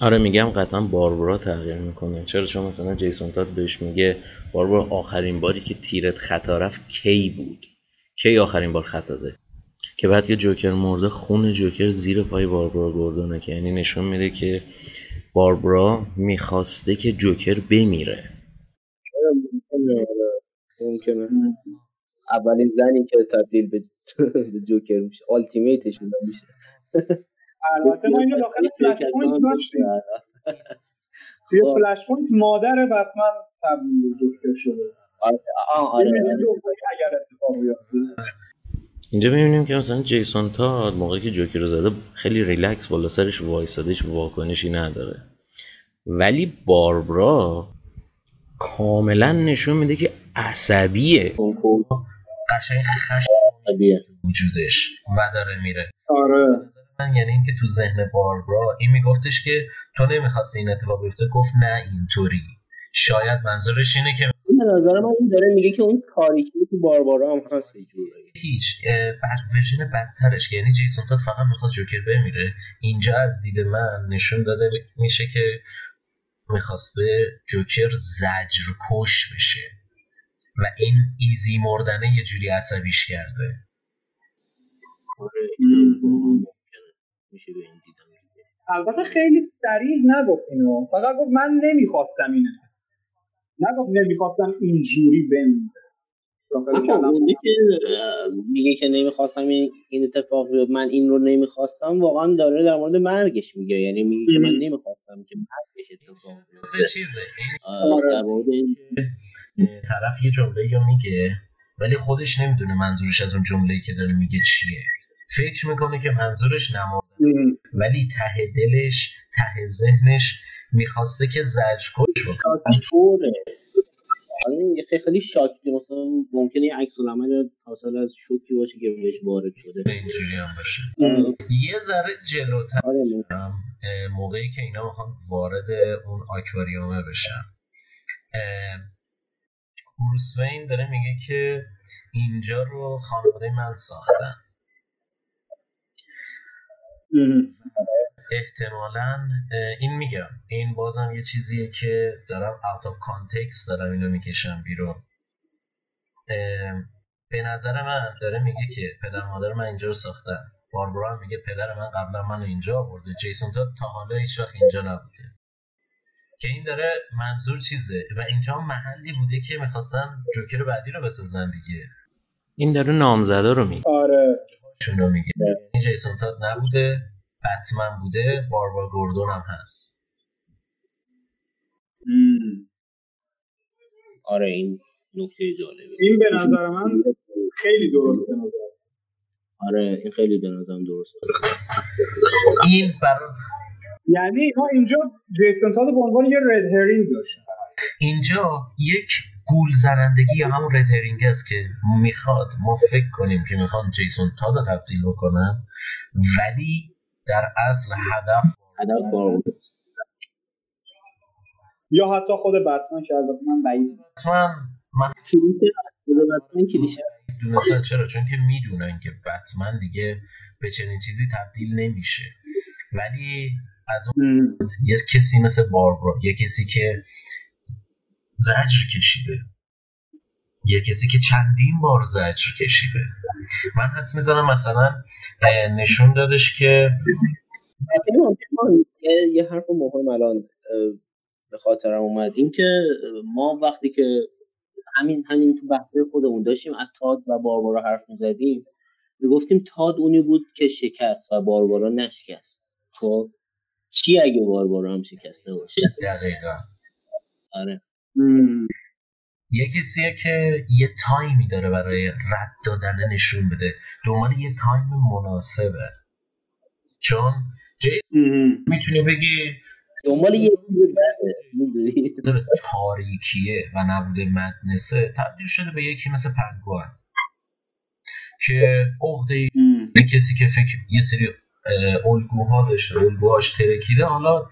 آره میگم قطعا باربرا تغییر می‌کنه. چرا؟ چون مثلا جیسون تاد بهش میگه باربرا آخرین باری که تیرت خطا رفت کی بود؟ کی آخرین بار خطا زد؟ که بعد که جوکر مرده خون جوکر زیر پای باربرا گوردونه که یعنی نشون میده که باربرا می‌خواسته که جوکر بمیره. ممکنه. اولین زنی که تبدیل به جوکر میشه. ultimate ش میشه البته ما اینو داخل Flashpoint داشتیم. توی. Flashpoint مادر بتمن تبدیل به جوکر شده. آره آره اگر اتفاق بیفته. اینجا می‌بینیم که مثلا جیسون تاد موقعی که جوکر رو زده خیلی ریلکس بالا سرش وایساده هیچ واکنشی نداره. ولی باربرا کاملا نشون میده که عصبیه. قشنگ خشم عصبیه. وجودش و داره میره. آره. من یعنی اینکه تو ذهن باربرا این میگفتش که تو نمی‌خواستی این اتفاق بیفته؟ گفت نه اینطوری. شاید منظورش اینه که به نظر من این داره میگه که اون تاریکی که باربارا هم هست یه جورایی هیچ بر ورژن بدترش که یعنی جیسون تاد فقط می‌خواد جوکر بمیره اینجا از دید من نشون داده میشه که می‌خواسته جوکر زجر کش بشه و این ایزی مردنه یه جوری عصبیش کرده. آره این ممکنه. میشه به این دیدم البته خیلی سریح نگفت اینو. فقط گفت من نمی‌خواستم اینو. نگفت نمی‌خواستم اینجوری بمیره اونی که میگه که نمی‌خواستم این, این اتفاق بیفته من این رو نمی‌خواستم واقعا داره در مورد مرگش میگه. یعنی میگه که من. نمی‌خواستم که مرگش اتفاق بیفته. در مورد این طرف یه جمله یا میگه ولی خودش نمی‌دونه منظورش از اون جمله که داره میگه چیه. فکر می‌کنه که منظورش نمردن ولی ته دلش ته ذهنش می‌خواسته که زجر کش بکنه. خیلی خیلی شاکی مثلا ممکنه یه عکس العمل حاصل از شوکی باشه که بهش وارد شده. اینجوری هم باشه. یه ذره جلوتر. آره موقعی که اینا می‌خوان وارد اون آکواریومه بشن. بروس وین داره میگه که اینجا رو خانواده من ساختن. احتمالا این میگم. این بازم یه چیزیه که دارم out of context دارم اینو می‌کشم بیرون. به نظر من داره میگه که پدر مادر من اینجا رو ساختن. باربارا هم میگه پدر من قبلا منو اینجا آورده. جیسون تا تا حالا هیچ وقت اینجا نبوده. که این داره منظور چیزه؟ و اینجا هم محلی بوده که می‌خواستن جوکر بعدی رو بسازن دیگه. این داره نامزدا رو میگه. آره. شونو میگه. این جیسون تاد نبوده. بتمن بوده باربارا گوردون هم هست. آره این نکته جالبه. این به نظر من خیلی درست. به نظر آره این خیلی به نظرم درسته. این برای یعنی اینا اینجا جیسون تاد به عنوان یه رد هرینگ داشت اینجا یک گول زنندگی یا همون رترینگ است که می‌خواد ما فکر کنیم که می‌خوان جیسون تاد رو تبدیل بکنن ولی در اصل هدف هدف بار یا حتی خود بتمن که البته من بعید. حتما من بتمن کلیشه. دونستن چرا چون که می‌دونن که بتمن دیگه به چنین چیزی تبدیل نمیشه. ولی از اون یه کسی مثل باربرا یه کسی که زجر کشیده. یه کسی که چندین بار زجر کشیده. من حس می‌زنم مثلا نشون دادش که یه, حرف مهم الان به خاطرم اومد. اینکه ما وقتی که همین همین تو بحث خودمون داشتیم از تاد و باربارا حرف می‌زدیم می‌گفتیم تاد اونی بود که شکست و باربارا نشکست. خب؟ چی اگه باربارا هم شکسته باشه؟ دقیقا. آره. یه کسیه که یه تایمی داره برای رد دادن نشون بده. دنبال یه تایم مناسبه. چون جی می‌تونی بگی دنبال یه تاریکیه و نبوده مدنسه تبدیل شده به یکی مثل پنگوان که عقده یه کسی که فکر یه سری الگوها داشته الگوهاش ترکیده حالا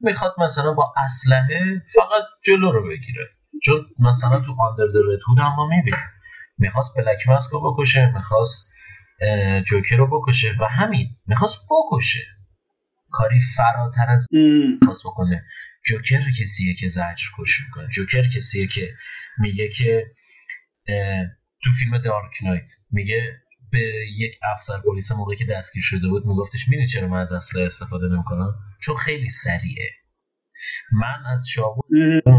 می‌خواد مثلا با اسلحه فقط جلو رو بگیره. چون مثلا تو آندر در رد هود هم ما می‌بینیم. می‌خواست بلک ماسک رو بکشه می‌خواست جوکر رو بکشه و همین می‌خواست بکشه. کاری فراتر از می‌خواست بکنه. جوکر کسیه که زجر کش می‌کنه. جوکر کسیه که میگه که تو فیلم دارک نایت میگه به یک افسر پلیس موقعی که دستگیر شده بود میگفتش می‌دونی چرا من از اسلحه استفاده نمی‌کنم؟ چون خیلی سریعه. من از شاهود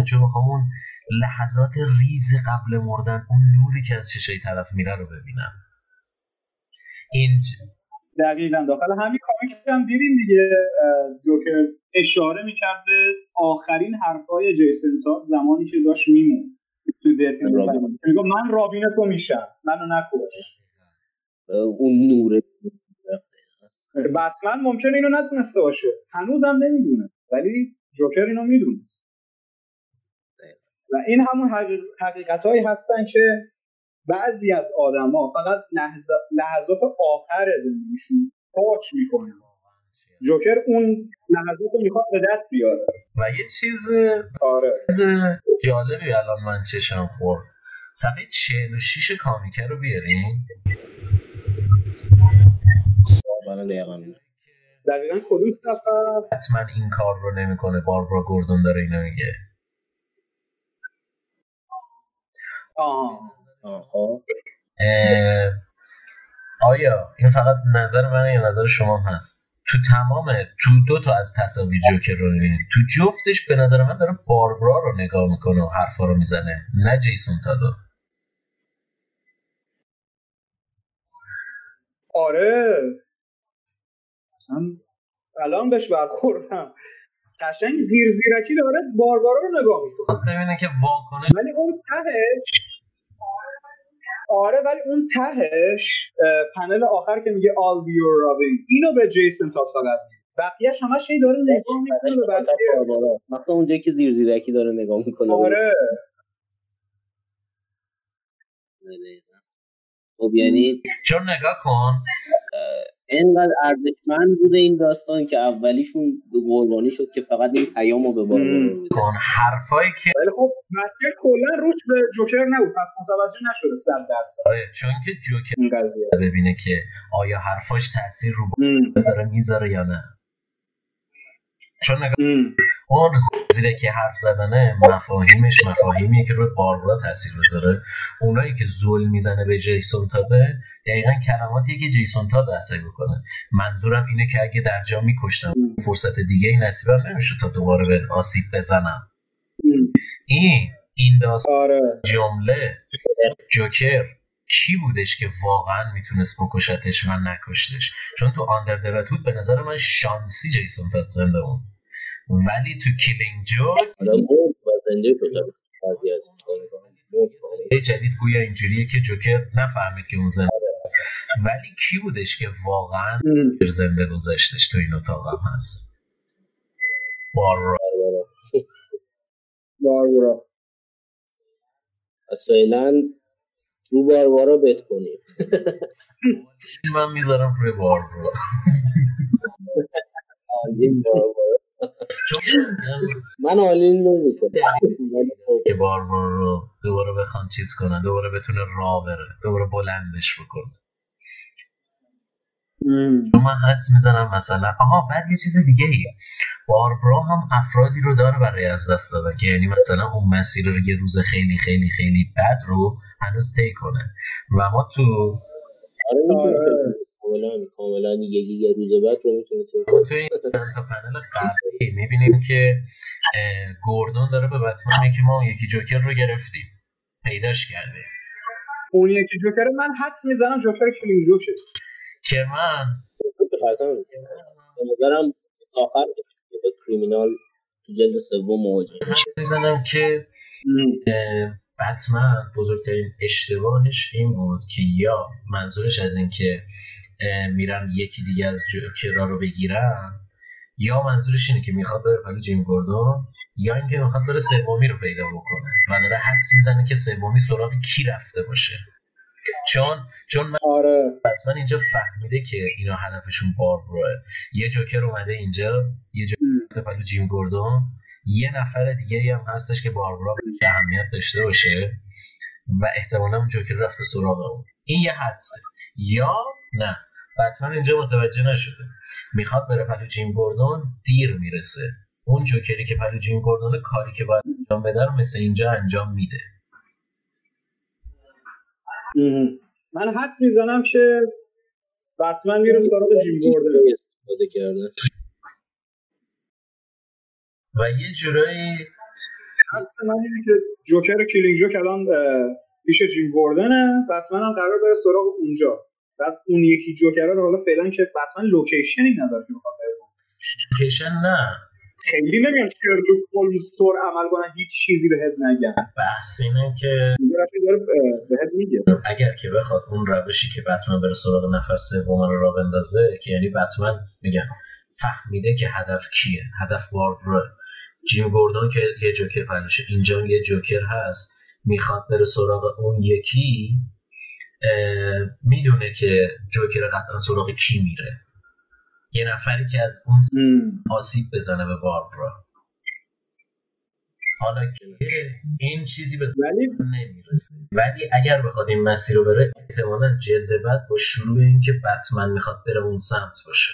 چون می‌خوام اون لحظات ریز قبل مردن اون نوری که از چشای طرف میره رو ببینم. این دقیقا. داخل همین کامیک هم دیدیم دیگه جوکر اشاره می‌کرد به آخرین حرفای جیسن تاد زمانی که داشت میمون تو میگم من رابین تو میشم منو نکش. اون نور بتمن ممکنه اینو نتونسته باشه. هنوزم نمی‌دونه. ولی جوکر اینو می‌دونست. و این همون حقیقت هایی هستن که بعضی از آدما فقط لحظات آخر زندگیشون پاچ می‌کنن. جوکر اون لحظات رو می‌خواد به دست بیاره. و یه چیز آره. چیز جالبی الان من چشم خورد. صفحه 46 کامیکه رو بیاریم دقیقا. دقیقا کدوم صفحه است؟ حتما این کار رو نمی‌کنه. باربرا گوردون داره اینو میگه آه خب. آیا این فقط نظر من یا نظر شما هست؟ تو تمام تو دو تا از تصاویر جوکر رو می‌بینید تو جفتش به نظر من داره باربرا رو نگاه می‌کنه و حرفا رو می‌زنه نه جیسون تادو. آره. الان بهش برخوردم. قشنگ زیر زیرکی داره باربارا رو نگاه می‌کنه. ببینه که واکنش ولی اون تهش آره ولی اون تهش پنل آخر که میگه all be your Robin اینو به جیسون تا فقط بقیهش همش هی داره نگاه می‌کنه به بقیه. مثلا اونجایی که زیر زیرکی داره نگاه می‌کنه. آره. خب یعنی چون نگاه کن. اینقدر ارزشمند بوده این داستان که اولیشون قربانی شد که فقط این پیامو به بار کن حرفایی که ولی خب مسیر کلا روش به جوکر نبود. پس متوجه نشده 100 درصد. آره چون که جوکر ببینه که آیا حرفاش تاثیر رو داره می‌ذاره یا نه. چون نگاه اون زیره که حرف زدنه مفاهیمش مفاهیمیه که روی باربرا تاثیر بذاره اونایی که زول می‌زنه به جیسون تاده دقیقا کلماتیه که جیسون تاد اثر بکنه منظورم اینه که اگه در جا میکشتم فرصت دیگه ای نصیبم نمیشه تا دوباره به آسیب بزنم این این داستان آره. جمله جوکر کی بودش که واقعا می‌تونست بکشتش و نکشتش؟ چون تو آندر به نظر من شانسی جیسون تاد زنده بود. ولی تو کلینگ جوک جدید گویا اینجوریه که جوکر نفهمید که اون زنده ولی کی بودش که واقعا زنده گذاشتش تو این اتاق هم هست؟ باربرا باربرا از فعلا رو باربارا بت کنیم. من می‌ذارم روی باربرا من آلین نمی‌کنم. که باربرا رو دوباره بخوان چیز کنن دوباره بتونه راه بره دوباره بلندش بکنه. من حدس می‌زنم مثلا آها بعد یه چیز دیگه ای. باربرا هم افرادی رو داره برای از دست دادن که یعنی مثلا اون مسیر رو یه روز خیلی خیلی خیلی بد رو هنوز طی کنه. و ما تو آره. کاملا کاملا یه یه روز بعد رو می‌تونه تو توی این پنل قبلی می‌بینیم که گوردون داره به بتمن که ما یکی جوکر رو گرفتیم. پیداش کرده اون یکی جوکر من حدس می‌زنم جوکر Killing Joke ه. که من به نظرم آخر Criminal تو جلد سوم مواجه می‌زنم که بتمن بزرگترین اشتباهش این بود که یا منظورش از این که میرن یکی دیگه از جوکرا رو بگیرن یا منظورش اینه که می‌خواد بره پلو جیم گوردون یا اینکه می‌خواد بره سومی رو پیدا بکنه. و داره حدس می‌زنه که سومی سراغ کی رفته باشه. چون چون من آره. حتما اینجا فهمیده که اینا هدفشون باربرائه یه جوکر اومده اینجا یه جوکر پلو جیم گوردون. یه نفر دیگه هم هستش که باربرا به اهمیت داشته باشه. و احتمالا اون جوکر رفته سراغ اون. این یه حدسه. یا نه. بتمن اینجا متوجه نشده. می‌خواد بره پلو جیم گوردون دیر می‌رسه. اون جوکری که پلو جیم گوردون کاری که باید انجام بده رو مثل اینجا انجام میده. من حدس می‌زنم که بتمن میره سراغ جیم گوردون. استفاده کرده. و یه جورایی حدس من اینه که جوکر Killing Joke الان پیش جیم گوردنه بتمن هم قرار بره سراغ اونجا. بعد اون یکی جوکر رو حالا فعلا که بتمن location ی نداره که بخواد location نه. خیلی نمیان شرلوک هولمز طور عمل کنن هیچ چیزی بهت نگن بحث اینه که داره بهت میگه. اگر که بخواد اون روشی که بتمن بره سراغ نفر سوم رو را بندازه که یعنی بتمن میگم فهمیده که هدف کیه؟ هدف باربرا جیم گوردون که یه جوکر پلوشه اینجا یه جوکر هست می‌خواد بره سراغ اون یکی می‌دونه که جوکر قطعا سراغ کی میره. یه نفری که از اون آسیب بزنه به باربرا. حالا که این چیزی به ولی نمی‌رسه. ولی اگر بخواد این مسیر رو بره احتمالا جلد بعد با شروع اینکه بتمن می‌خواد بره اون سمت باشه.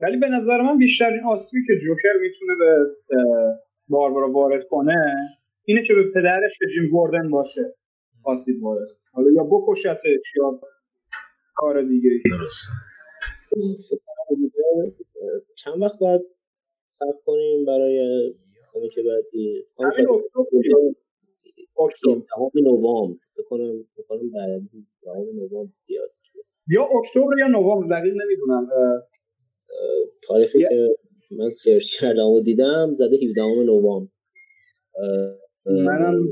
ولی به نظر من بیشترین آسیبی که جوکر می‌تونه به باربارا وارد کنه اینه که به پدرش که جیم گوردن باشه. آسیب وارد حالا یا بکشتش یا کار دیگه درست چند وقت باید صبر کنیم برای کامیک بعدی؟ همین اکتبر نوامبر. فکر کنم فکر کنم بعد دهم نوامبر بیاد. یا اکتبر یا نوامبر دقیق نمی‌دونم. تاریخی که من سرچ کردم و دیدم زده 17 نوامبر. منم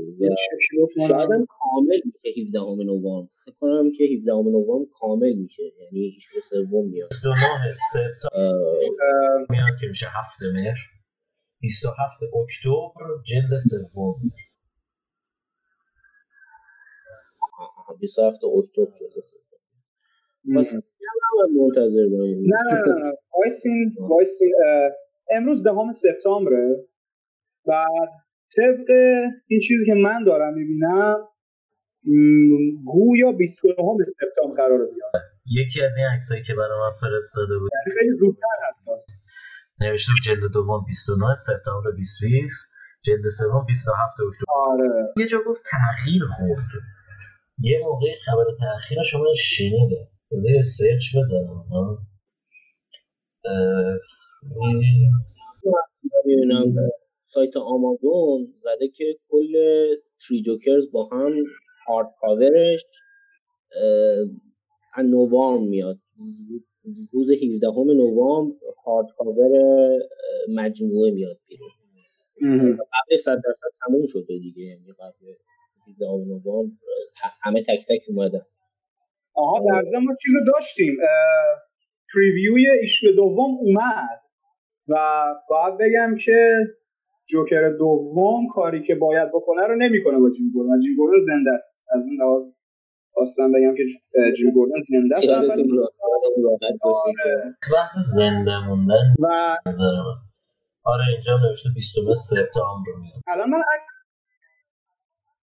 شاید هم کامل میشه 17 نوامبر. فکر کنم که 17 نوامبر کامل میشه. یعنی issue ی سوم میاد. 29 سپتامبر میاد که میشه هفت مهر. 27 اکتبر جلد سوم. 27 اکتبر جلد سوم. پس منتظر بمونیم نه نه نه وایسین وایسین امروز دهم سپتامبره. بعد طبق این چیزی که من دارم می‌بینم گویا 29 سپتامبر قرار بیاد. یکی از این عکسایی که برای من فرستاده بود. یعنی خیلی زودتر هست نوشته بود جلد دوم 29 سپتامبر 2020 جلد سوم 27 اکتبر. آره. یه جا گفت تأخیر خورد. یه موقع خبر تأخیر شما شنیده. بذار یه سرچ بزنم. می‌بینم سایت آمازون زده که کل تری جوکرز با هم هارد کاورش نوامبر میاد. روز 17 نوامبر هارد کاور مجموعه میاد بیرون. قبل 100 درصد تموم شده دیگه یعنی قبل 17 نوامبر همه تک تک اومدن. آها در ضمن ما چیزو داشتیم. preview ی issue دوم اومد. و باید بگم که جوکر دوم کاری که باید بکنه رو نمی‌کنه با جیم گوردون جیم گوردون زنده است. از این لحاظ خواستم بگم که جیم گوردون زنده است. بحث زنده موندن. و آره اینجا نوشته 29 سپتامبر میاد. الان من عکس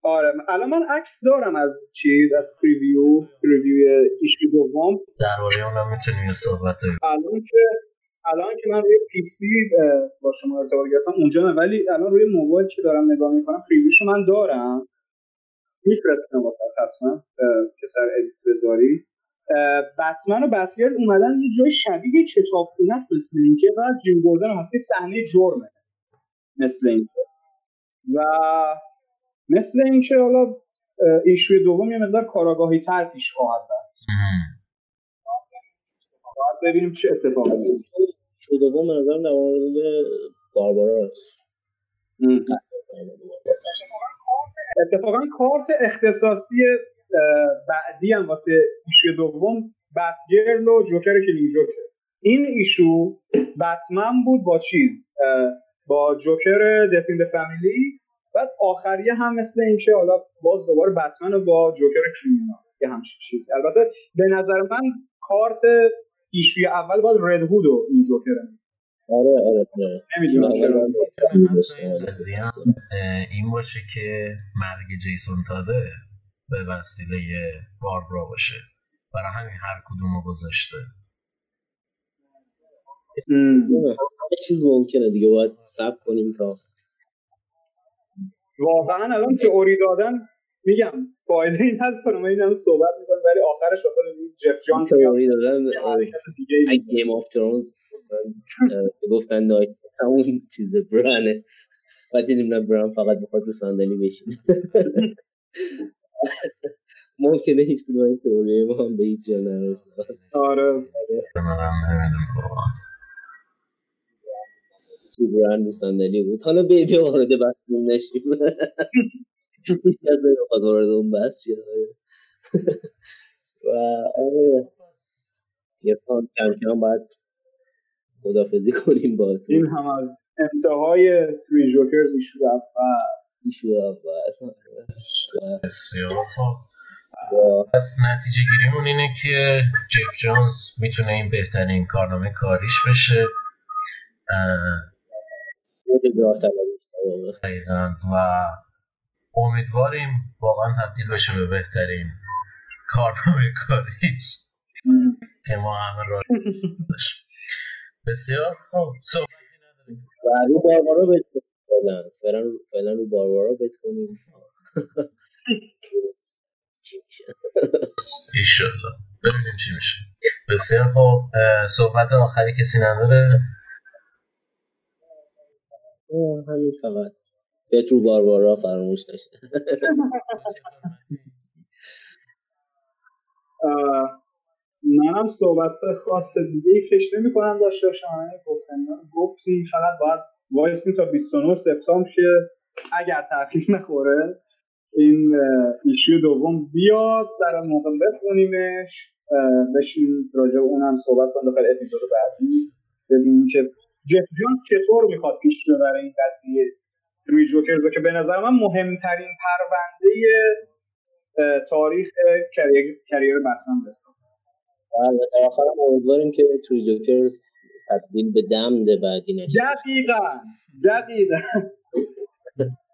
آره الان من عکس دارم از چیز از preview preview issue دوم. درباره اونم می‌تونیم صحبت الان که الان که من روی PC با شما ارتباط گرفتم اونجا نه ولی الان روی موبایل که دارم نگاه می‌کنم preview شو من دارم. میفرستم واسه حتما که سر edit بذاری. بتمن و Batgirl اومدن یه جای شبیه کتابخونه است مثل اینکه و جیم گوردن هست صحنه جرمه مثل اینکه و مثل اینکه حالا ایشوی دوم یه مقدار کاراگاهی تر پیش خواهد رفت. ببینیم چه اتفاقی میفته شو دوم به نظرم در مورد باربارا هست اتفاقا کارت اختصاصی بعدی هم واسه ایشو دوم بتگرل و جوکر کلینگ جوکر. این ایشو بتمن بود با چیز؟ با جوکر این فامیلی بعد آخریه هم مثل این که حالا باز دوباره بتمن و با جوکر کریمینال. یه همچین چیزی. البته به نظر من کارت ایشوی اول باید رد هود و این جوکر آره آره آره. نمی‌دونم چرا. این باشه که مرگ جیسون تاده به وسیله باربرا باشه. برای همین هر کدوم رو گذاشته همه چیز ممکنه دیگه باید سب کنیم تا واقعا الان تئوری دادن میگم فایده این نداره ما این همه صحبت می‌کنیم ولی آخرش مثلا جف جان تئوری دادن گیم آف ترونز گفتن دایت همون چیز برانه بعد دیدیم نه بران فقط بخواد رو صندلی بشینه ممکنه هیچ کدوم این تئوری ما هم به هیچ جا نرسه. آره. تو برند صندلی بود حالا بیا وارد بحث نشیم. از اون بحث و آره یه کم کم باید خدافزی کنیم با تو این هم از انتهای سری جوکرز ایشو اول ایشو اول بسیار خوب. پس نتیجه گیریمون اینه که جف جونز می‌تونه این بهترین کارنامه کاریش بشه. و امیدواریم واقعا تبدیل بشه به بهترین کارنامه کاریش. که ما همه را بسیار خوب. صحبتی نداریم. و رو باربارا فعلا رو باربارا بت کنیم. چی میشه ایشالله. ببینیم چی میشه. بسیار خوب. صحبت آخری کسی نداره؟ همین فقط. بهت رو باربارا فراموش نشه. منم صحبت خاص دیگه ای فکر نمی کنم داشته باشم. گفتن گفتیم فقط باید وایسیم تا 29 سپتامبر که اگر تاخیر نخوره این ایشو دوم بیاد سر موقع بخونیمش بشین راجع اونم صحبت کنیم داخل اپیزود بعدی. ببینیم که جف جان چطور می‌خواد پیش ببره این قضیه. سری جوکرز که به نظر من مهمترین پرونده تاریخ کریر, کریر بتمن در آخر هم امیدواریم که تری جوکرز تبدیل به دمد بعدی نشه دقیقا دقیقا.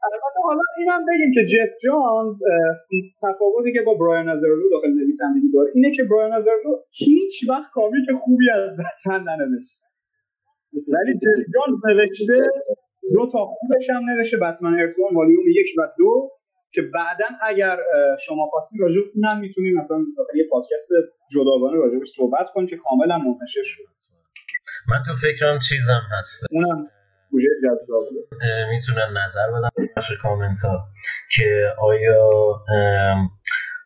البته حالا اینم بگیم که جف جانز تفاوتی که با برایان ازرلو داخل نویسندگی داره اینه که برایان ازرلو هیچ وقت کامیک خوبی از وطن ننوشته ولی جف جانز نوشته دو تا خوبش هم نوشته بتمن ارتوان والیوم یک و دو که بعدا اگر شما خواستید راجع اونم می‌تونیم مثلا داخل یه پادکست جداگانه راجع صحبت کنیم که کاملا منتشر شد. من تو فکرم چیزم هست. اونم گوشه می‌تونن نظر بدن بخش کامنت ها که آیا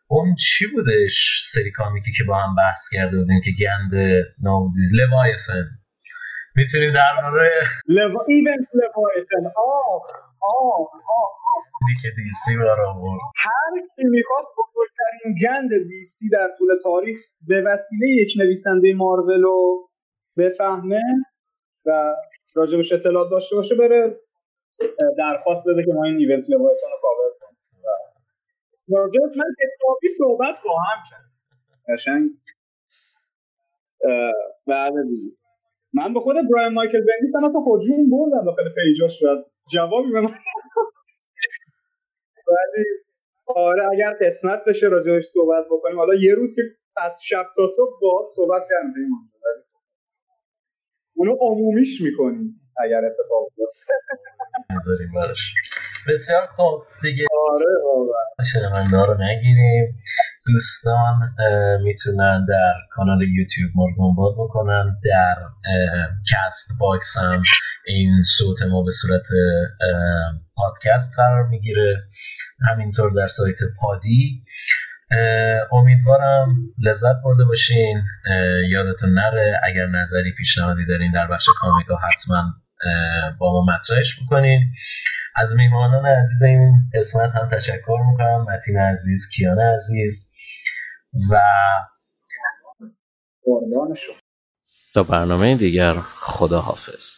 اون چی بودش سری کامیکی که با هم بحث کرده بودیم که گند نابودی Leviathan می‌تونیم درباره لوا... Event Leviathan آه آه آه که DC برا بود هر کی می‌خواست بزرگترین گند DC در طول تاریخ به وسیله یک نویسنده مارول رو بفهمه و راجبش اطلاعات داشته باشه بره درخواست بده که ما این Event Leviathan رو کاور کنیم. راجبش من حسابی صحبت خواهم کرد. قشنگ. بله من به خود براین مایکل بندیس هم اصلا هجوم بردم داخل پیجاش و جوابی به من ولی آره اگر قسمت بشه راجبش صحبت بکنیم. حالا یه روز که از شب تا صبح با صحبت کردیم. اونو عمومیش می‌کنیم اگر اتفاق نذاریم براش. بسیار خوب. دیگه آره واقعا. شنونده رو نگیریم. دوستان می‌تونن در کانال یوتیوب ما رو دنبال بکنن. در Castbox هم این صوت ما به صورت پادکست قرار می‌گیره. همینطور در سایت پادی. امیدوارم لذت برده باشین. یادتون نره اگر نظری پیشنهادی دارین در بخش کامنت‌ها حتما با ما مطرحش بکنین. از میهمانان عزیز این قسمت هم تشکر می‌کنم. متین عزیز کیان عزیز و تا برنامه دیگر خدا حافظ